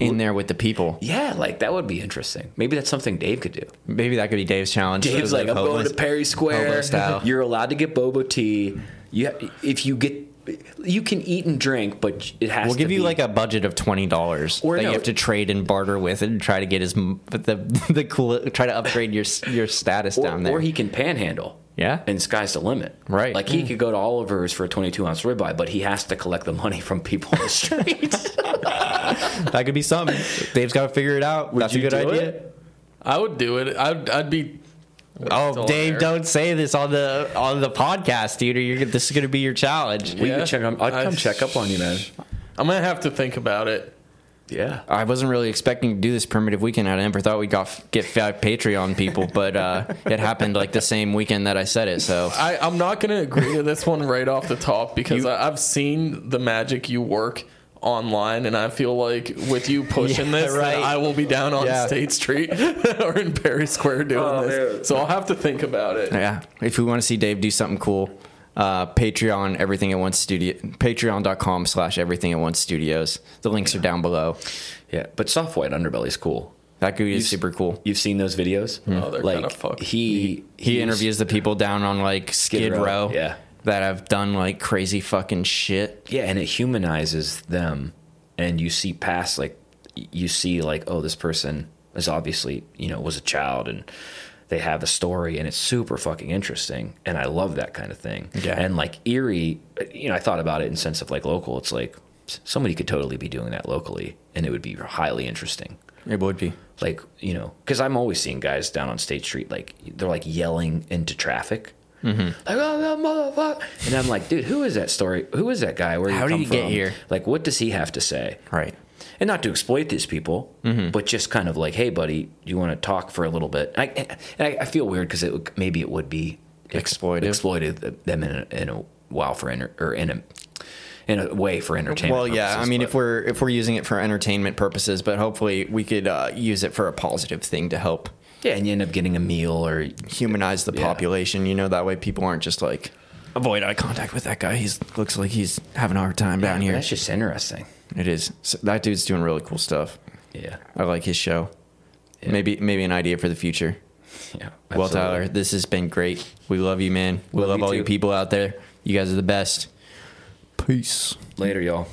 in there with the people. yeah, like that would be interesting. Maybe that's something Dave could do. Maybe that could be Dave's challenge. Dave's like, I'm going to Perry Square. You're allowed to get boba tea. You, if you get, you can eat and drink, but it has. We'll to give you be- like a budget of twenty dollars that Or you have to trade and barter with and try to get his m- the the cool try to upgrade your your status or, down there. or he can panhandle. Yeah. and sky's the limit. Right. like he hmm. could go to Oliver's for a 22 ounce ribeye, but he has to collect the money from people on the street. that could be something. Dave's got to figure it out. That's a good do idea. it? I would do it. I'd, I'd be. Oh, Dave, there. don't say this on the on the podcast, dude. Or you're this is gonna be your challenge. we Yeah. could check. on- I'd I- come check up on you, man. I'm gonna have to think about it. Yeah. I wasn't really expecting to do this primitive weekend. I never thought we got get five Patreon people, but uh, it happened like the same weekend that I said it. So I, I'm not gonna agree to this one right off the top because I, I've seen the magic you work online, and I feel like with you pushing Yeah, this, right. I will be down on Yeah. State Street or in Perry Square doing Oh, this. man. So I'll have to think about it. Yeah. If we want to see Dave do something cool, uh, Patreon, everything at once studio, patreon.com slash everything at once studios. The links are down below. Yeah, but soft white underbelly's cool. That dude is super cool. You've seen those videos? Oh, they're like kinda fucked. he He he's- interviews the people down on like Skid, Row, Row, yeah. That have done like crazy fucking shit. Yeah, and it humanizes them, and you see past like you see like oh this person is obviously you know was a child and they have a story and it's super fucking interesting and i love that kind of thing Yeah. and like erie you know i thought about it in sense of like local it's like somebody could totally be doing that locally and it would be highly interesting It would be. like you know because i'm always seeing guys down on state street like they're like yelling into traffic Mm-hmm. like oh that motherfucker and i'm like dude who is that story who is that guy where How did he get here? like what does he have to say Right. and not to exploit these people, Mm-hmm. but just kind of like, hey, buddy, do you want to talk for a little bit? I, and I, I feel weird because it maybe it would be ex- Exploitive. exploited them in a, in a while for enter, or in a in a way for entertainment. Well, yeah. I mean, if we're if we're using it for entertainment purposes, but hopefully we could uh, use it for a positive thing to help yeah, and you end up getting a meal or humanize the Yeah. population. You know, that way people aren't just like avoid eye contact with that guy. He's looks like he's having a hard time down here. that's just interesting. It is. So that dude's doing really cool stuff. Yeah, I like his show. Yeah. Maybe maybe an idea for the future. yeah. Well. Tyler, this has been great. We love you, man. We Love love you all you people out there. You guys are the best. Peace. later, y'all.